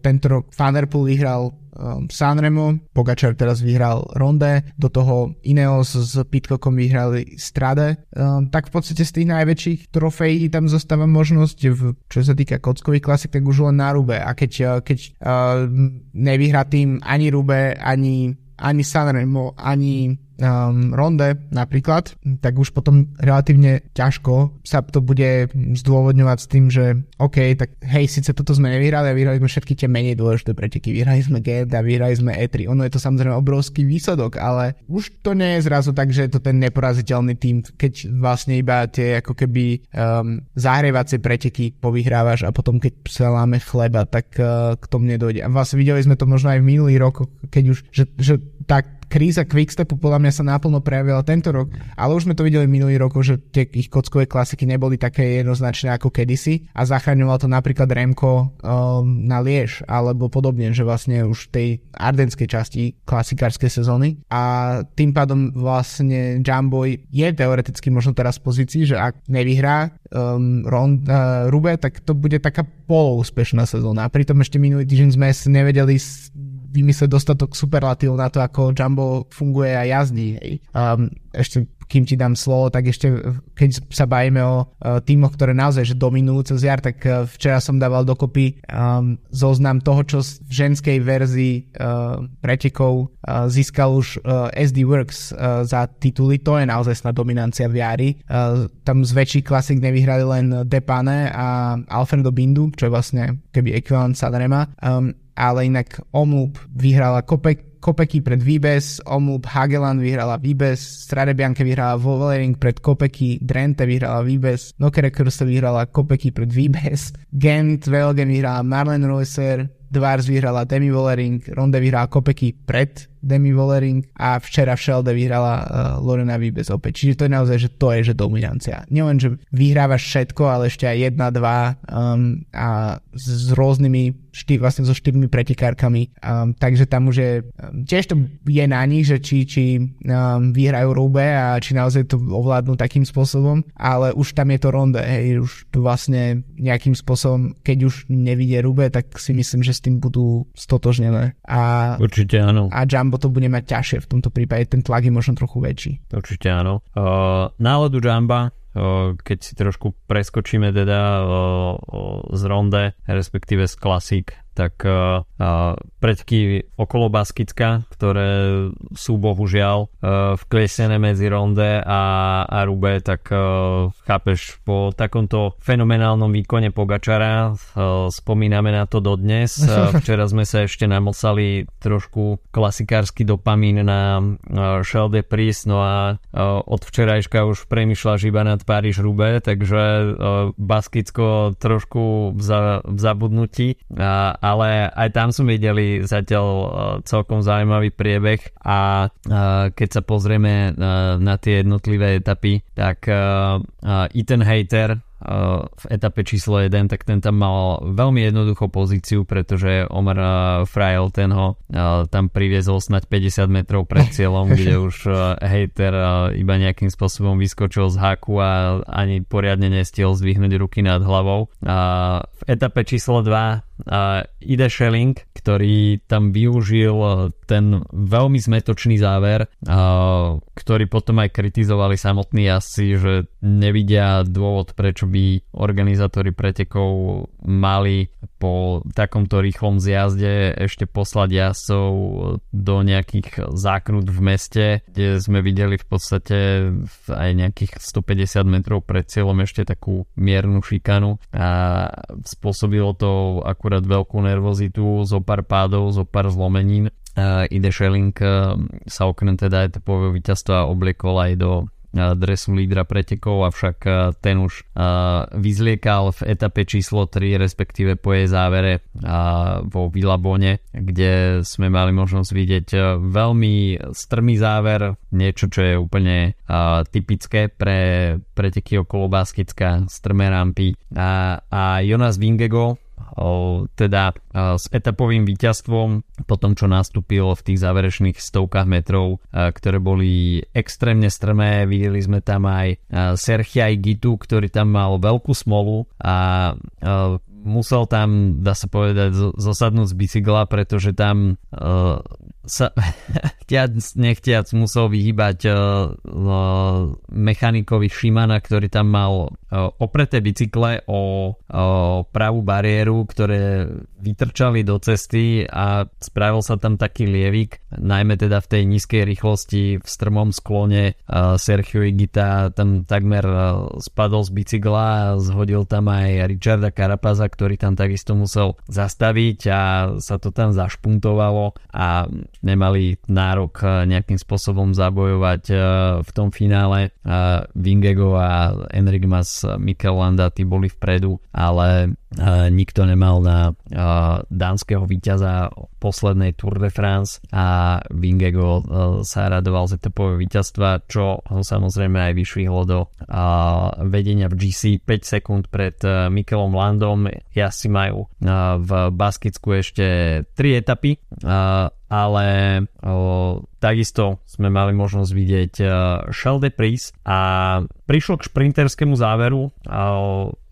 tento rok Van vyhral um, Sanremo, Pogačar teraz vyhral Ronde, do toho Ineos s Pitcockom vyhrali Strade, um, tak v podstate z tých najväčších trofejí tam zostáva možnosť, v, čo sa týka kockových klasik, tak už len na Rube. A keď, uh, keď uh, nevyhrá tým ani Rube, ani, ani Sanremo, ani um, ronde napríklad, tak už potom relatívne ťažko sa to bude zdôvodňovať s tým, že OK, tak hej, síce toto sme nevyhrali a vyhrali sme všetky tie menej dôležité preteky. Vyhrali sme G a vyhrali sme E3. Ono je to samozrejme obrovský výsledok, ale už to nie je zrazu tak, že je to ten neporaziteľný tým, keď vlastne iba tie ako keby um, zahrievacie preteky povyhrávaš a potom keď láme chleba, tak uh, k tomu nedojde. A vlastne videli sme to možno aj v minulých rokoch, keď už, že, že tak kríza Quickstepu podľa mňa sa naplno prejavila tento rok, ale už sme to videli minulý rok, že tie ich kockové klasiky neboli také jednoznačné ako kedysi a zachraňoval to napríklad Remko um, na Liež alebo podobne, že vlastne už tej ardenskej časti klasikárskej sezóny a tým pádom vlastne Jumbo je teoreticky možno teraz v pozícii, že ak nevyhrá um, Ron, uh, Rube, tak to bude taká poloúspešná sezóna. Pritom ešte minulý týždeň sme nevedeli vymyslieť dostatok superlatív na to, ako Jumbo funguje a jazdí. Hej. Um, ešte kým ti dám slovo, tak ešte keď sa bavíme o uh, týmoch, ktoré naozaj že dominujú cez jar, tak uh, včera som dával dokopy um, zoznam toho, čo v ženskej verzii uh, pretekov uh, získal už uh, SD Works uh, za tituly. To je naozaj snad dominancia v jari. Uh, tam z väčších klasik nevyhrali len Depane a Alfredo Bindu, čo je vlastne keby ekvivalent Sanrema. Um, ale inak Omloop vyhrala kope, Kopeky pred Vibes, Omloop Hageland vyhrala Vibes, Strade Bianche vyhrala Vollering pred Kopeky, Drente vyhrala Vibes, Nokere Kurse vyhrala Kopeky pred Vibes, Gent Velgen vyhrala Marlen Reusser, Dvars vyhrala Demi Vollering, Ronde vyhrala Kopeky pred Demi Vollering a včera v Shelde vyhrala uh, Lorena Vibes opäť. Čiže to je naozaj, že to je, že dominancia. Nielen, že vyhrávaš všetko, ale ešte aj jedna, dva um, a s, s rôznymi štyr, vlastne so štyrmi pretekárkami. Um, takže tam už je, um, tiež to je na nich, že či, či um, vyhrajú Rube a či naozaj to ovládnu takým spôsobom, ale už tam je to ronde, hej, už to vlastne nejakým spôsobom, keď už nevidie Rube, tak si myslím, že s tým budú stotožnené. A, Určite áno. A Jumbo to bude mať ťažšie v tomto prípade, ten tlak je možno trochu väčší. Určite áno. Uh, náladu Jamba keď si trošku preskočíme teda z ronde, respektíve z klasík, tak uh, predky okolo Baskicka, ktoré sú bohužiaľ uh, vklesené medzi Ronde a, a Rube, tak uh, chápeš, po takomto fenomenálnom výkone Pogačara uh, spomíname na to dodnes. Uh, včera sme sa ešte namosali trošku klasikársky dopamín na uh, Shell de Pris, no a uh, od včerajška už premyšľa iba nad Paríž Rube, takže uh, Baskicko trošku v, za, v zabudnutí a, ale aj tam som videli zatiaľ uh, celkom zaujímavý priebeh a uh, keď sa pozrieme uh, na tie jednotlivé etapy, tak Ethan Hater v etape číslo 1, tak ten tam mal veľmi jednoduchú pozíciu, pretože Omar Frail ten ho tam priviezol snať 50 metrov pred cieľom, kde už hater iba nejakým spôsobom vyskočil z haku a ani poriadne nestiel zdvihnúť ruky nad hlavou. V etape číslo 2 uh, Ide Schelling, ktorý tam využil ten veľmi zmetočný záver, uh, ktorý potom aj kritizovali samotní jazdci, že nevidia dôvod, prečo by organizátori pretekov mali po takomto rýchlom zjazde ešte poslať jazdcov do nejakých záknut v meste, kde sme videli v podstate aj nejakých 150 metrov pred cieľom ešte takú miernu šikanu a spôsobilo to akurát veľkú nervozitu, zo pár pádov, zo pár zlomenín. Ide Schelling uh, sa okrem teda etapového víťazstva obliekol aj do dresu lídra pretekov, avšak ten už vyzliekal v etape číslo 3, respektíve po jej závere vo Vilabone, kde sme mali možnosť vidieť veľmi strmý záver, niečo, čo je úplne typické pre preteky okolo Baskicka, strmé rampy. A, a Jonas Vingego, teda s etapovým víťazstvom po tom, čo nastúpil v tých záverečných stovkách metrov, ktoré boli extrémne strmé. Videli sme tam aj Serchia Gitu, ktorý tam mal veľkú smolu a musel tam, dá sa povedať, zosadnúť z bicykla, pretože tam sa chtiac, nechtiac musel vyhýbať uh, mechanikovi Shimana, ktorý tam mal uh, opreté bicykle o pravú bariéru, ktoré vytrčali do cesty a spravil sa tam taký lievik, najmä teda v tej nízkej rýchlosti v strmom sklone Sergio Igita tam takmer spadol z bicykla a zhodil tam aj Richarda Carapaza, ktorý tam takisto musel zastaviť a sa to tam zašpuntovalo a nemali nárok eh, nejakým spôsobom zabojovať eh, v tom finále. Vingego a Enrigmas Mikel Landa tí boli vpredu, ale nikto nemal na dánskeho víťaza poslednej Tour de France a Vingego sa radoval z etapového víťazstva, čo ho samozrejme aj vyšvihlo do vedenia v GC 5 sekúnd pred Mikelom Landom. Ja si majú v Baskicku ešte 3 etapy ale o, takisto sme mali možnosť vidieť uh, Shell de Pris a prišlo k šprinterskému záveru a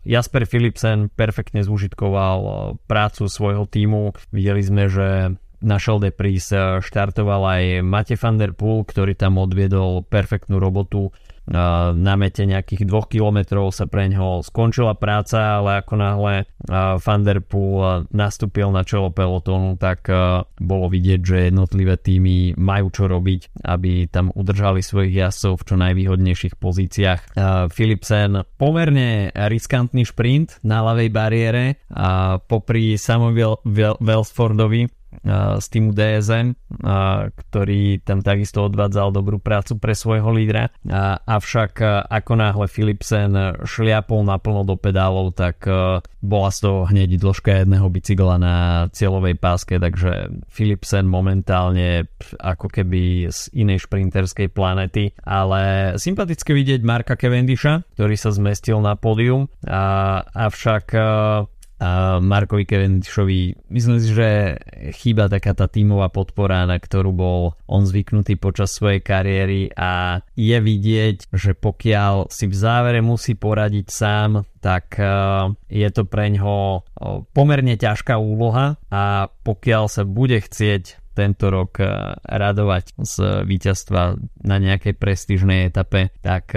Jasper Philipsen perfektne zúžitkoval prácu svojho týmu. Videli sme, že na Shell de Pris štartoval aj Mate van der Poel, ktorý tam odviedol perfektnú robotu na mete nejakých 2 km sa pre ňoho skončila práca, ale ako náhle Van Der Poel nastúpil na čelo pelotónu, tak bolo vidieť, že jednotlivé týmy majú čo robiť, aby tam udržali svojich jazdcov v čo najvýhodnejších pozíciách. Philipsen pomerne riskantný šprint na ľavej bariére a popri Samuel Wellsfordovi z týmu DSM, ktorý tam takisto odvádzal dobrú prácu pre svojho lídra. Avšak ako náhle Philipsen šliapol naplno do pedálov, tak bola z toho hneď dĺžka jedného bicykla na cieľovej páske, takže Philipsen momentálne ako keby z inej šprinterskej planety, ale sympatické vidieť Marka Cavendisha, ktorý sa zmestil na pódium, avšak Markovi Cavendishovi myslím si, že chýba taká tá tímová podpora, na ktorú bol on zvyknutý počas svojej kariéry a je vidieť, že pokiaľ si v závere musí poradiť sám, tak je to pre ňo pomerne ťažká úloha a pokiaľ sa bude chcieť tento rok eh, radovať z víťazstva na nejakej prestížnej etape, tak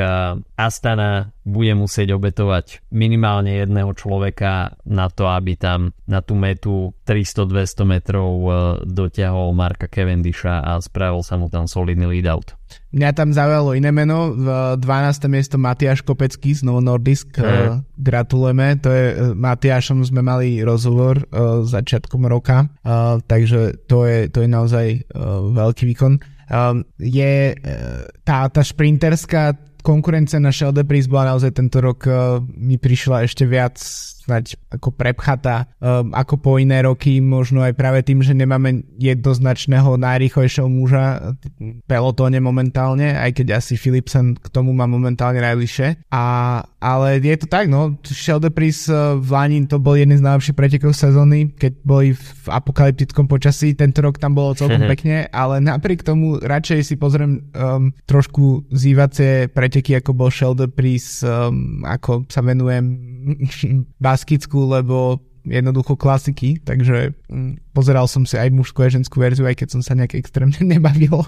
Astana bude musieť obetovať minimálne jedného človeka na to, aby tam na tú metu 300-200 metrov e, dotiahol Marka Cavendisha a spravil sa mu tam solidný lead out. Mňa tam zaujalo iné meno, v 12. miesto Matiáš Kopecký z Novo Nordisk. Mm. Gratulujeme, to je, e, Matiášom sme mali rozhovor uh, začiatkom roka, uh, takže to je, to je naozaj uh, veľký výkon. Um, je tá, tá šprinterská konkurencia na Shell Debris bola naozaj tento rok uh, mi prišla ešte viac snať ako prepchata um, ako po iné roky, možno aj práve tým, že nemáme jednoznačného najrýchlejšieho muža v pelotóne momentálne, aj keď asi Philipsen k tomu má momentálne najbližšie. A, ale je to tak, no, Sheldepris uh, v Lani to bol jeden z najlepších pretekov sezóny, keď boli v apokalyptickom počasí, tento rok tam bolo celkom pekne, ale napriek tomu radšej si pozriem um, trošku zývacie preteky, ako bol Sheldepris, um, ako sa venujem baskickú, lebo jednoducho klasiky, takže mm, pozeral som si aj mužskú a ženskú verziu, aj keď som sa nejak extrémne nebavil.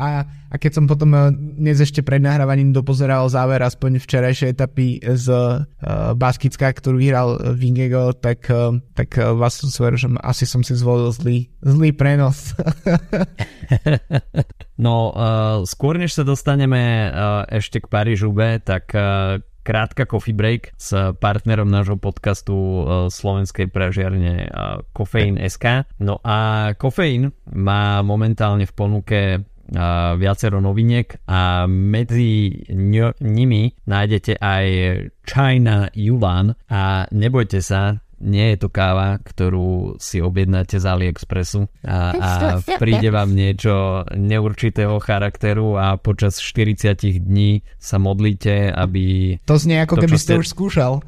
A, a keď som potom uh, dnes ešte pred nahrávaním dopozeral záver aspoň včerajšej etapy z uh, Baskická, ktorú vyhral Vingego, tak, uh, tak uh, vás som sver, že asi som si zvolil zlý, zlý prenos. no, uh, skôr než sa dostaneme uh, ešte k Parížu B, tak uh, krátka coffee break s partnerom nášho podcastu e, slovenskej prežiarne Kofeín e, SK. No a Kofeín má momentálne v ponuke e, viacero noviniek a medzi nimi nájdete aj China Yulan a nebojte sa, nie je to káva, ktorú si objednáte z AliExpressu a, a príde vám niečo neurčitého charakteru a počas 40 dní sa modlíte, aby... To znie ako to, keby ste už skúšal.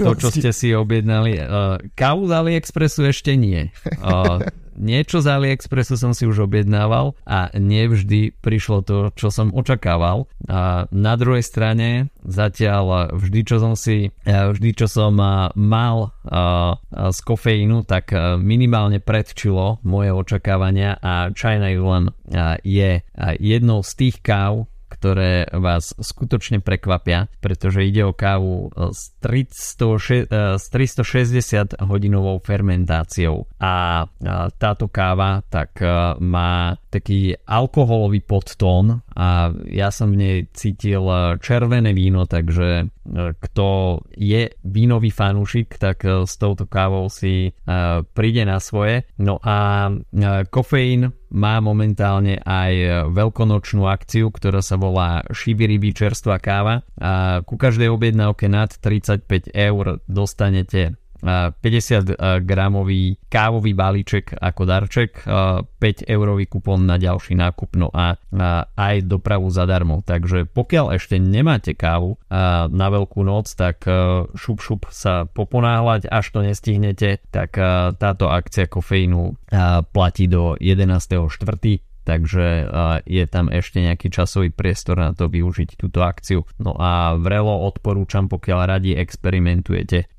To, čo ste si objednali. Uh, kávu z AliExpressu ešte nie. Niečo z AliExpressu som si už objednával a nevždy prišlo to, čo som očakával. A na druhej strane zatiaľ vždy, čo som si vždy, čo som mal z kofeínu, tak minimálne predčilo moje očakávania a China Yuan je jednou z tých káv, ktoré vás skutočne prekvapia, pretože ide o kávu s, 300, s 360 hodinovou fermentáciou a táto káva tak má taký alkoholový podtón a ja som v nej cítil červené víno, takže kto je vínový fanúšik, tak s touto kávou si príde na svoje. No a kofeín má momentálne aj veľkonočnú akciu, ktorá sa volá Shibiribi čerstvá káva. A ku každej objednávke nad 35 eur dostanete 50 gramový kávový balíček ako darček, 5 eurový kupón na ďalší nákup, no a aj dopravu zadarmo. Takže pokiaľ ešte nemáte kávu na veľkú noc, tak šup šup sa poponáhľať, až to nestihnete, tak táto akcia kofeínu platí do 11.4 takže je tam ešte nejaký časový priestor na to využiť túto akciu. No a vrelo odporúčam, pokiaľ radi experimentujete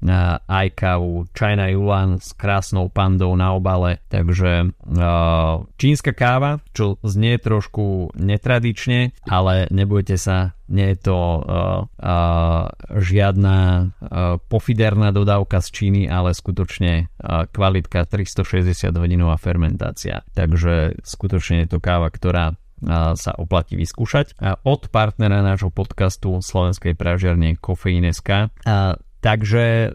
aj kávu China Yuan s krásnou pandou na obale, takže čínska káva, čo znie trošku netradične, ale nebojte sa, nie je to uh, uh, žiadna uh, pofiderná dodávka z Číny, ale skutočne uh, kvalitka 360 hodinová fermentácia. Takže skutočne je to káva, ktorá sa oplatí vyskúšať. Od partnera nášho podcastu slovenskej pražiarne Kofeíneska takže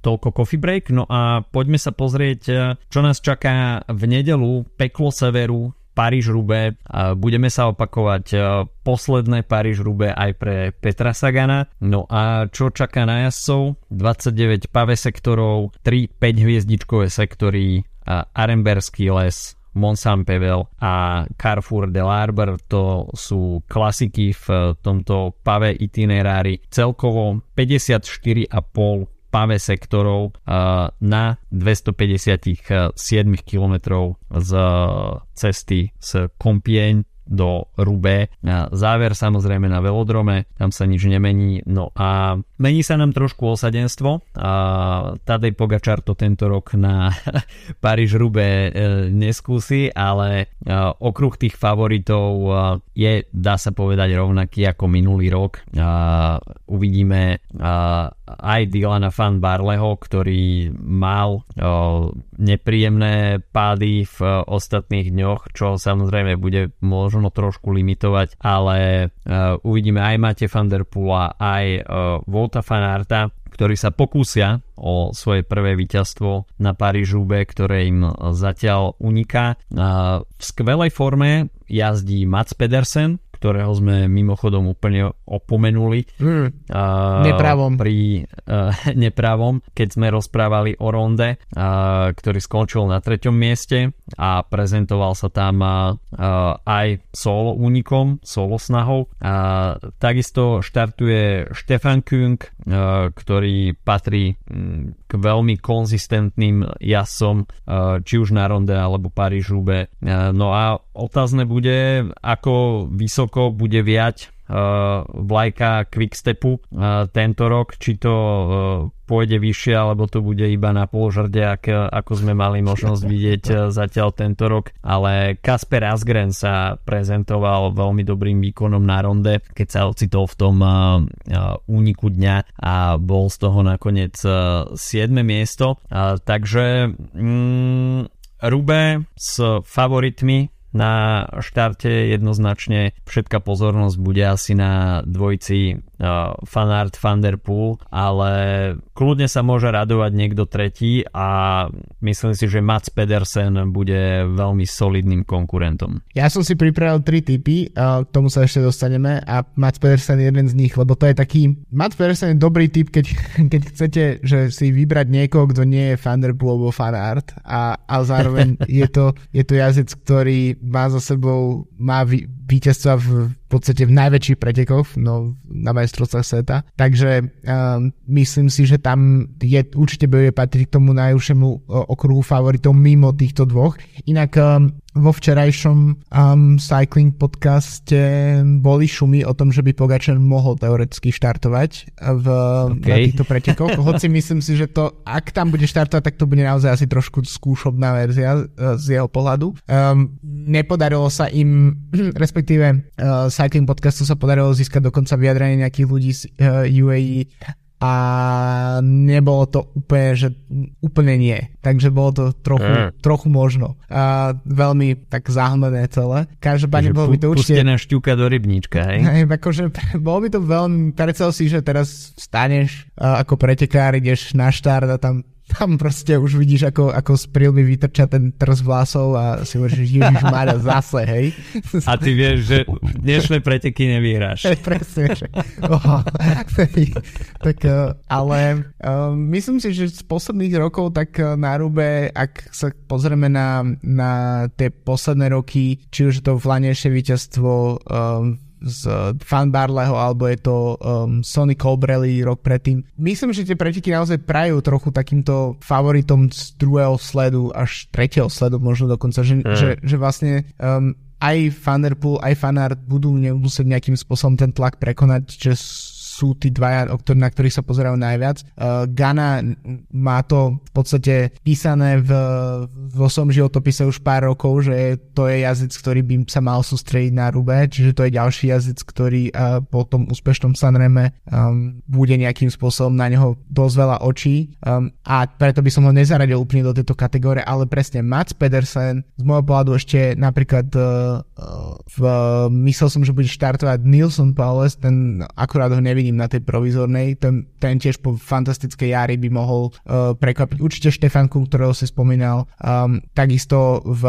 toľko coffee break. No a poďme sa pozrieť, čo nás čaká v nedelu, peklo severu, paríž rube Budeme sa opakovať posledné paríž rube aj pre Petra Sagana. No a čo čaká na jazdcov? 29 pave sektorov, 3 5 hviezdičkové sektory, Aremberský les, Mont Saint-Pevel a Carrefour de l'Arbre to sú klasiky v tomto pave itinerári. Celkovo 54,5 pave sektorov na 257 km z cesty z Compiègne do Rubé. Záver samozrejme na velodrome, tam sa nič nemení. No a mení sa nám trošku osadenstvo. A Tadej Pogačar to tento rok na Paríž Rubé neskúsi, ale okruh tých favoritov je, dá sa povedať, rovnaký ako minulý rok. Uvidíme aj Dylana Fan Barleho, ktorý mal nepríjemné pády v ostatných dňoch, čo samozrejme bude možno trošku limitovať, ale uh, uvidíme aj Mate van der Poola, aj Volta Fanarta, ktorí sa pokúsia o svoje prvé víťazstvo na Parížube, ktoré im zatiaľ uniká. Uh, v skvelej forme jazdí Mats Pedersen, ktorého sme mimochodom úplne opomenuli. Mm, uh, nepravom. Pri uh, nepravom, keď sme rozprávali o Ronde, uh, ktorý skončil na treťom mieste a prezentoval sa tam uh, aj solo únikom, solo snahou. Uh, takisto štartuje Stefan Küng, uh, ktorý patrí um, k veľmi konzistentným jasom, eh, či už na Ronde alebo Paríž-Roubaix. Eh, no a otázne bude, ako vysoko bude viať vlajka Quickstepu uh, tento rok, či to uh, pôjde vyššie, alebo to bude iba na polžrde, ak, ako sme mali možnosť vidieť zatiaľ tento rok. Ale Kasper Asgren sa prezentoval veľmi dobrým výkonom na ronde, keď sa ocitol v tom úniku dňa a bol z toho nakoniec uh, 7. miesto. Takže um, Rube s favoritmi na štarte jednoznačne všetká pozornosť bude asi na dvojci uh, Fanart Van Der Poel, ale kľudne sa môže radovať niekto tretí a myslím si, že Mats Pedersen bude veľmi solidným konkurentom. Ja som si pripravil tri typy, uh, k tomu sa ešte dostaneme a Mats Pedersen je jeden z nich, lebo to je taký Mats Pedersen je dobrý typ, keď, keď chcete že si vybrať niekoho, kto nie je Van Der Poel alebo Fanart a, a zároveň je to, je to jazdec, ktorý má za sebou má víťazstva v podstate v najväčších pretekoch no, na majstrovstvách sveta. Takže um, myslím si, že tam je, určite bude patriť k tomu najúžšiemu okruhu favoritov mimo týchto dvoch. Inak um, vo včerajšom um, cycling podcaste boli šumy o tom, že by Pogačar mohol teoreticky štartovať v, okay. na týchto pretekoch. Hoci myslím si, že to, ak tam bude štartovať, tak to bude naozaj asi trošku skúšobná verzia uh, z jeho pohľadu. Um, nepodarilo sa im, respektíve uh, Cycling podcastu sa podarilo získať dokonca vyjadrenie nejakých ľudí z uh, eh, UAE a nebolo to úplne, že úplne nie. Takže bolo to trochu, mm. trochu možno. A veľmi tak zahmlené celé. Každopádne bolo by to určite... Pustená šťuka do rybníčka, hej? hej akože bolo by to veľmi... Predstav si, že teraz staneš ako pretekár, ideš na štart a tam tam proste už vidíš, ako, ako z prilby vytrča ten trz vlasov a si hovoríš, Ježiš Mária, zase, hej. A ty vieš, že dnešné preteky nevyhráš. Presne, že... Oh, tak, eh, ale um, myslím si, že z posledných rokov tak eh, na Rube, ak sa pozrieme na, na tie posledné roky, či už to vlanejšie víťazstvo um, z Fan Barleho alebo je to um, Sony Colbrelli rok predtým. Myslím, že tie preteky naozaj prajú trochu takýmto favoritom z druhého sledu až tretieho sledu možno dokonca, že, mm. že, že vlastne um, aj Fanderpool, aj Fanart budú musieť nejakým spôsobom ten tlak prekonať, že sú tí dvaja, na ktorých sa pozerajú najviac. Uh, Gana má to v podstate písané v, vo svojom životopise už pár rokov, že to je jazyc, ktorý by sa mal sústrediť na Rube, čiže to je ďalší jazyc, ktorý uh, po tom úspešnom Sanreme um, bude nejakým spôsobom na neho dosť veľa očí um, a preto by som ho nezaradil úplne do tejto kategórie, ale presne Mats Pedersen z môjho pohľadu ešte napríklad uh, v, myslel som, že bude štartovať Nilsson Paules, ten akurát ho nevidí zmením na tej provizornej. Ten, ten tiež po fantastickej jari by mohol uh, prekvapiť. Určite Štefanku, ktorého si spomínal. Um, takisto v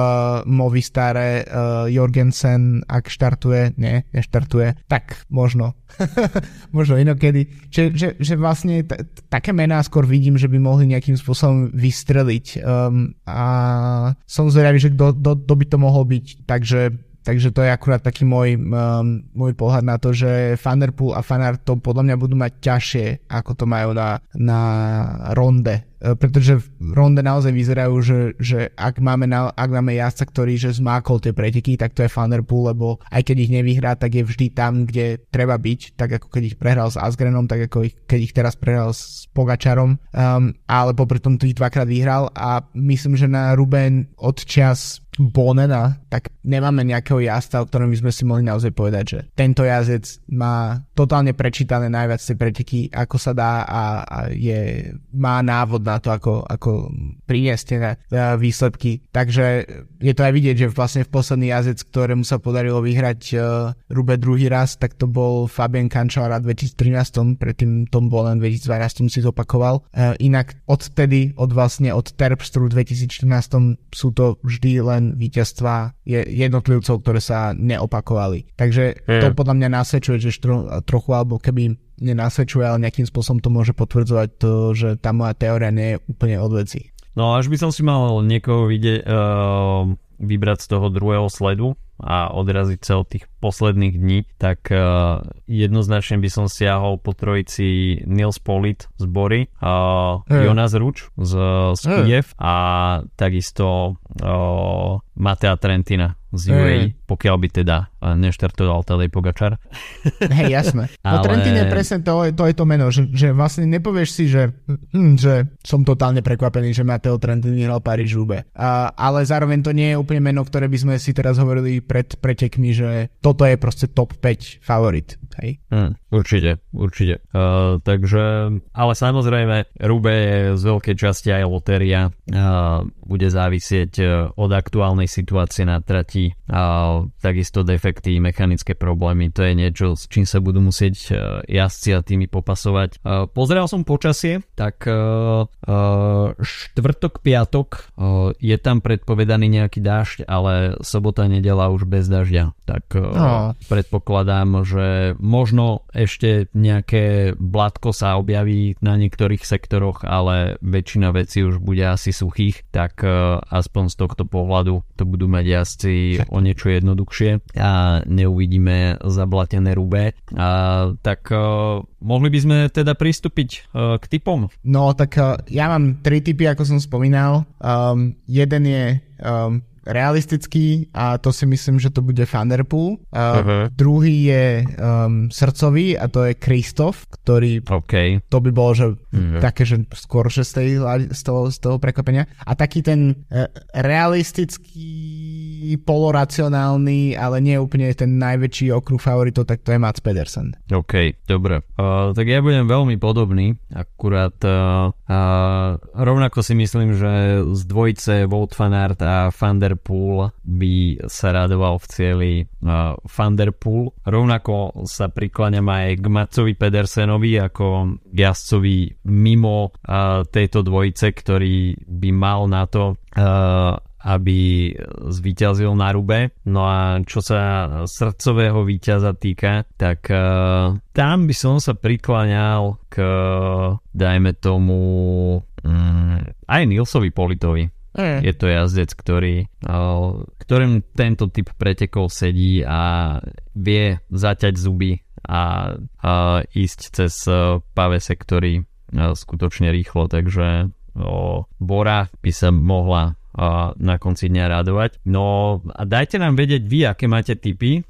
Movistare uh, Jorgensen, ak štartuje, nie, neštartuje, tak možno. možno inokedy. Že, že, že vlastne t- také mená skôr vidím, že by mohli nejakým spôsobom vystreliť. Um, a som zvedavý, že kto by to mohol byť. Takže Takže to je akurát taký môj, um, môj pohľad na to, že Fanderpool a Fanart to podľa mňa budú mať ťažšie, ako to majú na, na ronde. E, pretože ronde naozaj vyzerajú, že, že ak, máme na, ak máme jazdca, ktorý že zmákol tie preteky, tak to je Fanderpool, lebo aj keď ich nevyhrá, tak je vždy tam, kde treba byť, tak ako keď ich prehral s Asgrenom, tak ako ich, keď ich teraz prehral s Pogačarom, um, ale popri tom ich dvakrát vyhral a myslím, že na Ruben odčas Bonena, tak nemáme nejakého jazda, o ktorom by sme si mohli naozaj povedať, že tento jazdec má totálne prečítané najviac tie preteky, ako sa dá a, a je, má návod na to, ako, ako priniesť tie výsledky. Takže je to aj vidieť, že vlastne v posledný jazdec, ktorému sa podarilo vyhrať uh, Rube druhý raz, tak to bol Fabian Cancellara 2013, predtým Tom Bolen 2012 si zopakoval. Uh, inak odtedy, od vlastne od Terpstru 2014 sú to vždy len víťazstva jednotlivcov, ktoré sa neopakovali. Takže to mm. podľa mňa nasvedčuje, že štro, trochu, alebo keby nenasvedčuje, ale nejakým spôsobom to môže potvrdzovať to, že tá moja teória nie je úplne od veci. No až by som si mal niekoho vidieť, uh, vybrať z toho druhého sledu, a odraziť sa od tých posledných dní, tak uh, jednoznačne by som siahol po trojici Nils Polit z Bory, uh, hey. Jonas Ruč z, z Kiev hey. a takisto uh, Matea Trentina z UAE, hey. Pokiaľ by teda neštartoval Tadej Pogačar. Hej, jasné. No Ale... Trentin je presne to, to je to meno, že, že vlastne nepovieš si, že, hm, že som totálne prekvapený, že Mateo Trentin vyhral Paríž Žube. ale zároveň to nie je úplne meno, ktoré by sme si teraz hovorili pred pretekmi, že toto je proste top 5 favorit. Hej? Hmm, určite, určite. Uh, takže, ale samozrejme, Rube je z veľkej časti aj lotéria. Uh, bude závisieť od aktuálnej situácie na trati. Uh, takisto defekty, mechanické problémy. To je niečo, s čím sa budú musieť uh, jazdci a tými popasovať. Uh, pozeral som počasie, tak uh, uh, štvrtok, piatok uh, je tam predpovedaný nejaký dážď, ale sobota, nedela už bez dažďa. Tak uh, no. predpokladám, že možno ešte nejaké blatko sa objaví na niektorých sektoroch, ale väčšina vecí už bude asi suchých, tak uh, aspoň z tohto pohľadu to budú mať jazdci o niečo jednoduchšie a neuvidíme zablatené rube. A, tak uh, mohli by sme teda pristúpiť uh, k typom? No tak uh, ja mám tri typy, ako som spomínal. Um, jeden je um, realistický a to si myslím, že to bude Thunderpool. Uh, uh-huh. Druhý je um, srdcový a to je Kristof, ktorý okay. to by bolo, že uh-huh. také, že skôr že z, tej, z, toho, z toho prekvapenia. A taký ten uh, realistický poloracionálny, ale nie úplne ten najväčší okruh favoritov, tak to je Mats Pedersen. OK, dobre. Uh, tak ja budem veľmi podobný, akurát uh, uh, rovnako si myslím, že z dvojice Wout van Aert a Van der Poel by sa radoval v cieli uh, Van. Rovnako sa prikláňam aj k Matsovi Pedersenovi ako jazdcovi mimo uh, tejto dvojice, ktorý by mal na to uh, aby zvíťazil na rube. No a čo sa srdcového víťaza týka, tak uh, tam by som sa prikláňal k, dajme tomu, um, aj Nilsovi Politovi. Mm. Je to jazdec, ktorý, uh, ktorým tento typ pretekov sedí a vie zaťať zuby a uh, ísť cez pave sektory skutočne rýchlo, takže uh, Bora by sa mohla na konci dňa radovať. No a dajte nám vedieť vy, aké máte tipy.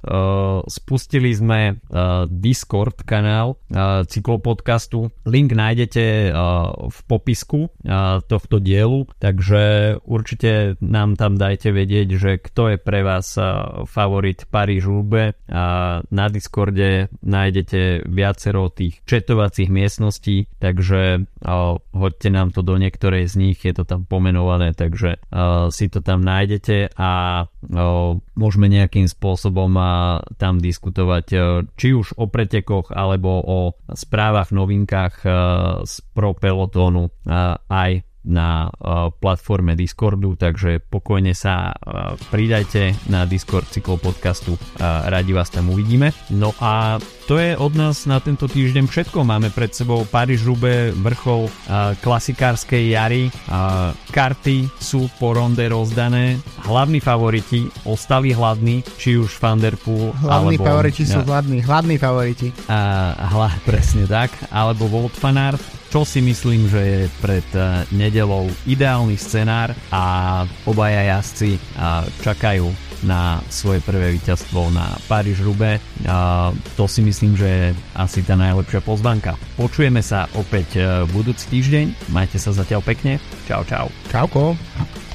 Spustili sme Discord kanál cyklopodcastu. Link nájdete v popisku tohto dielu, takže určite nám tam dajte vedieť, že kto je pre vás favorit Paríž Roubaix. Na Discorde nájdete viacero tých četovacích miestností, takže hoďte nám to do niektorej z nich, je to tam pomenované, takže si to tam nájdete a môžeme nejakým spôsobom tam diskutovať či už o pretekoch alebo o správach, novinkách z pro pelotónu aj na uh, platforme Discordu, takže pokojne sa uh, pridajte na Discord cyklopodcastu, uh, radi vás tam uvidíme. No a to je od nás na tento týždeň všetko. Máme pred sebou Paríž Rube, vrchol klasikárskej jary. Karty sú po ronde rozdané. Hlavní favoriti ostali hladní, či už Van Der Poel, Hlavní alebo, favoriti sú hladní, hladní favoriti. Uh, hla, presne tak, alebo Volt Fanart čo si myslím, že je pred eh, nedelou ideálny scenár a obaja jazdci eh, čakajú na svoje prvé víťazstvo na Paríž Rube. To si myslím, že je asi tá najlepšia pozvanka. Počujeme sa opäť eh, budúci týždeň. Majte sa zatiaľ pekne. Čau, čau. Čauko.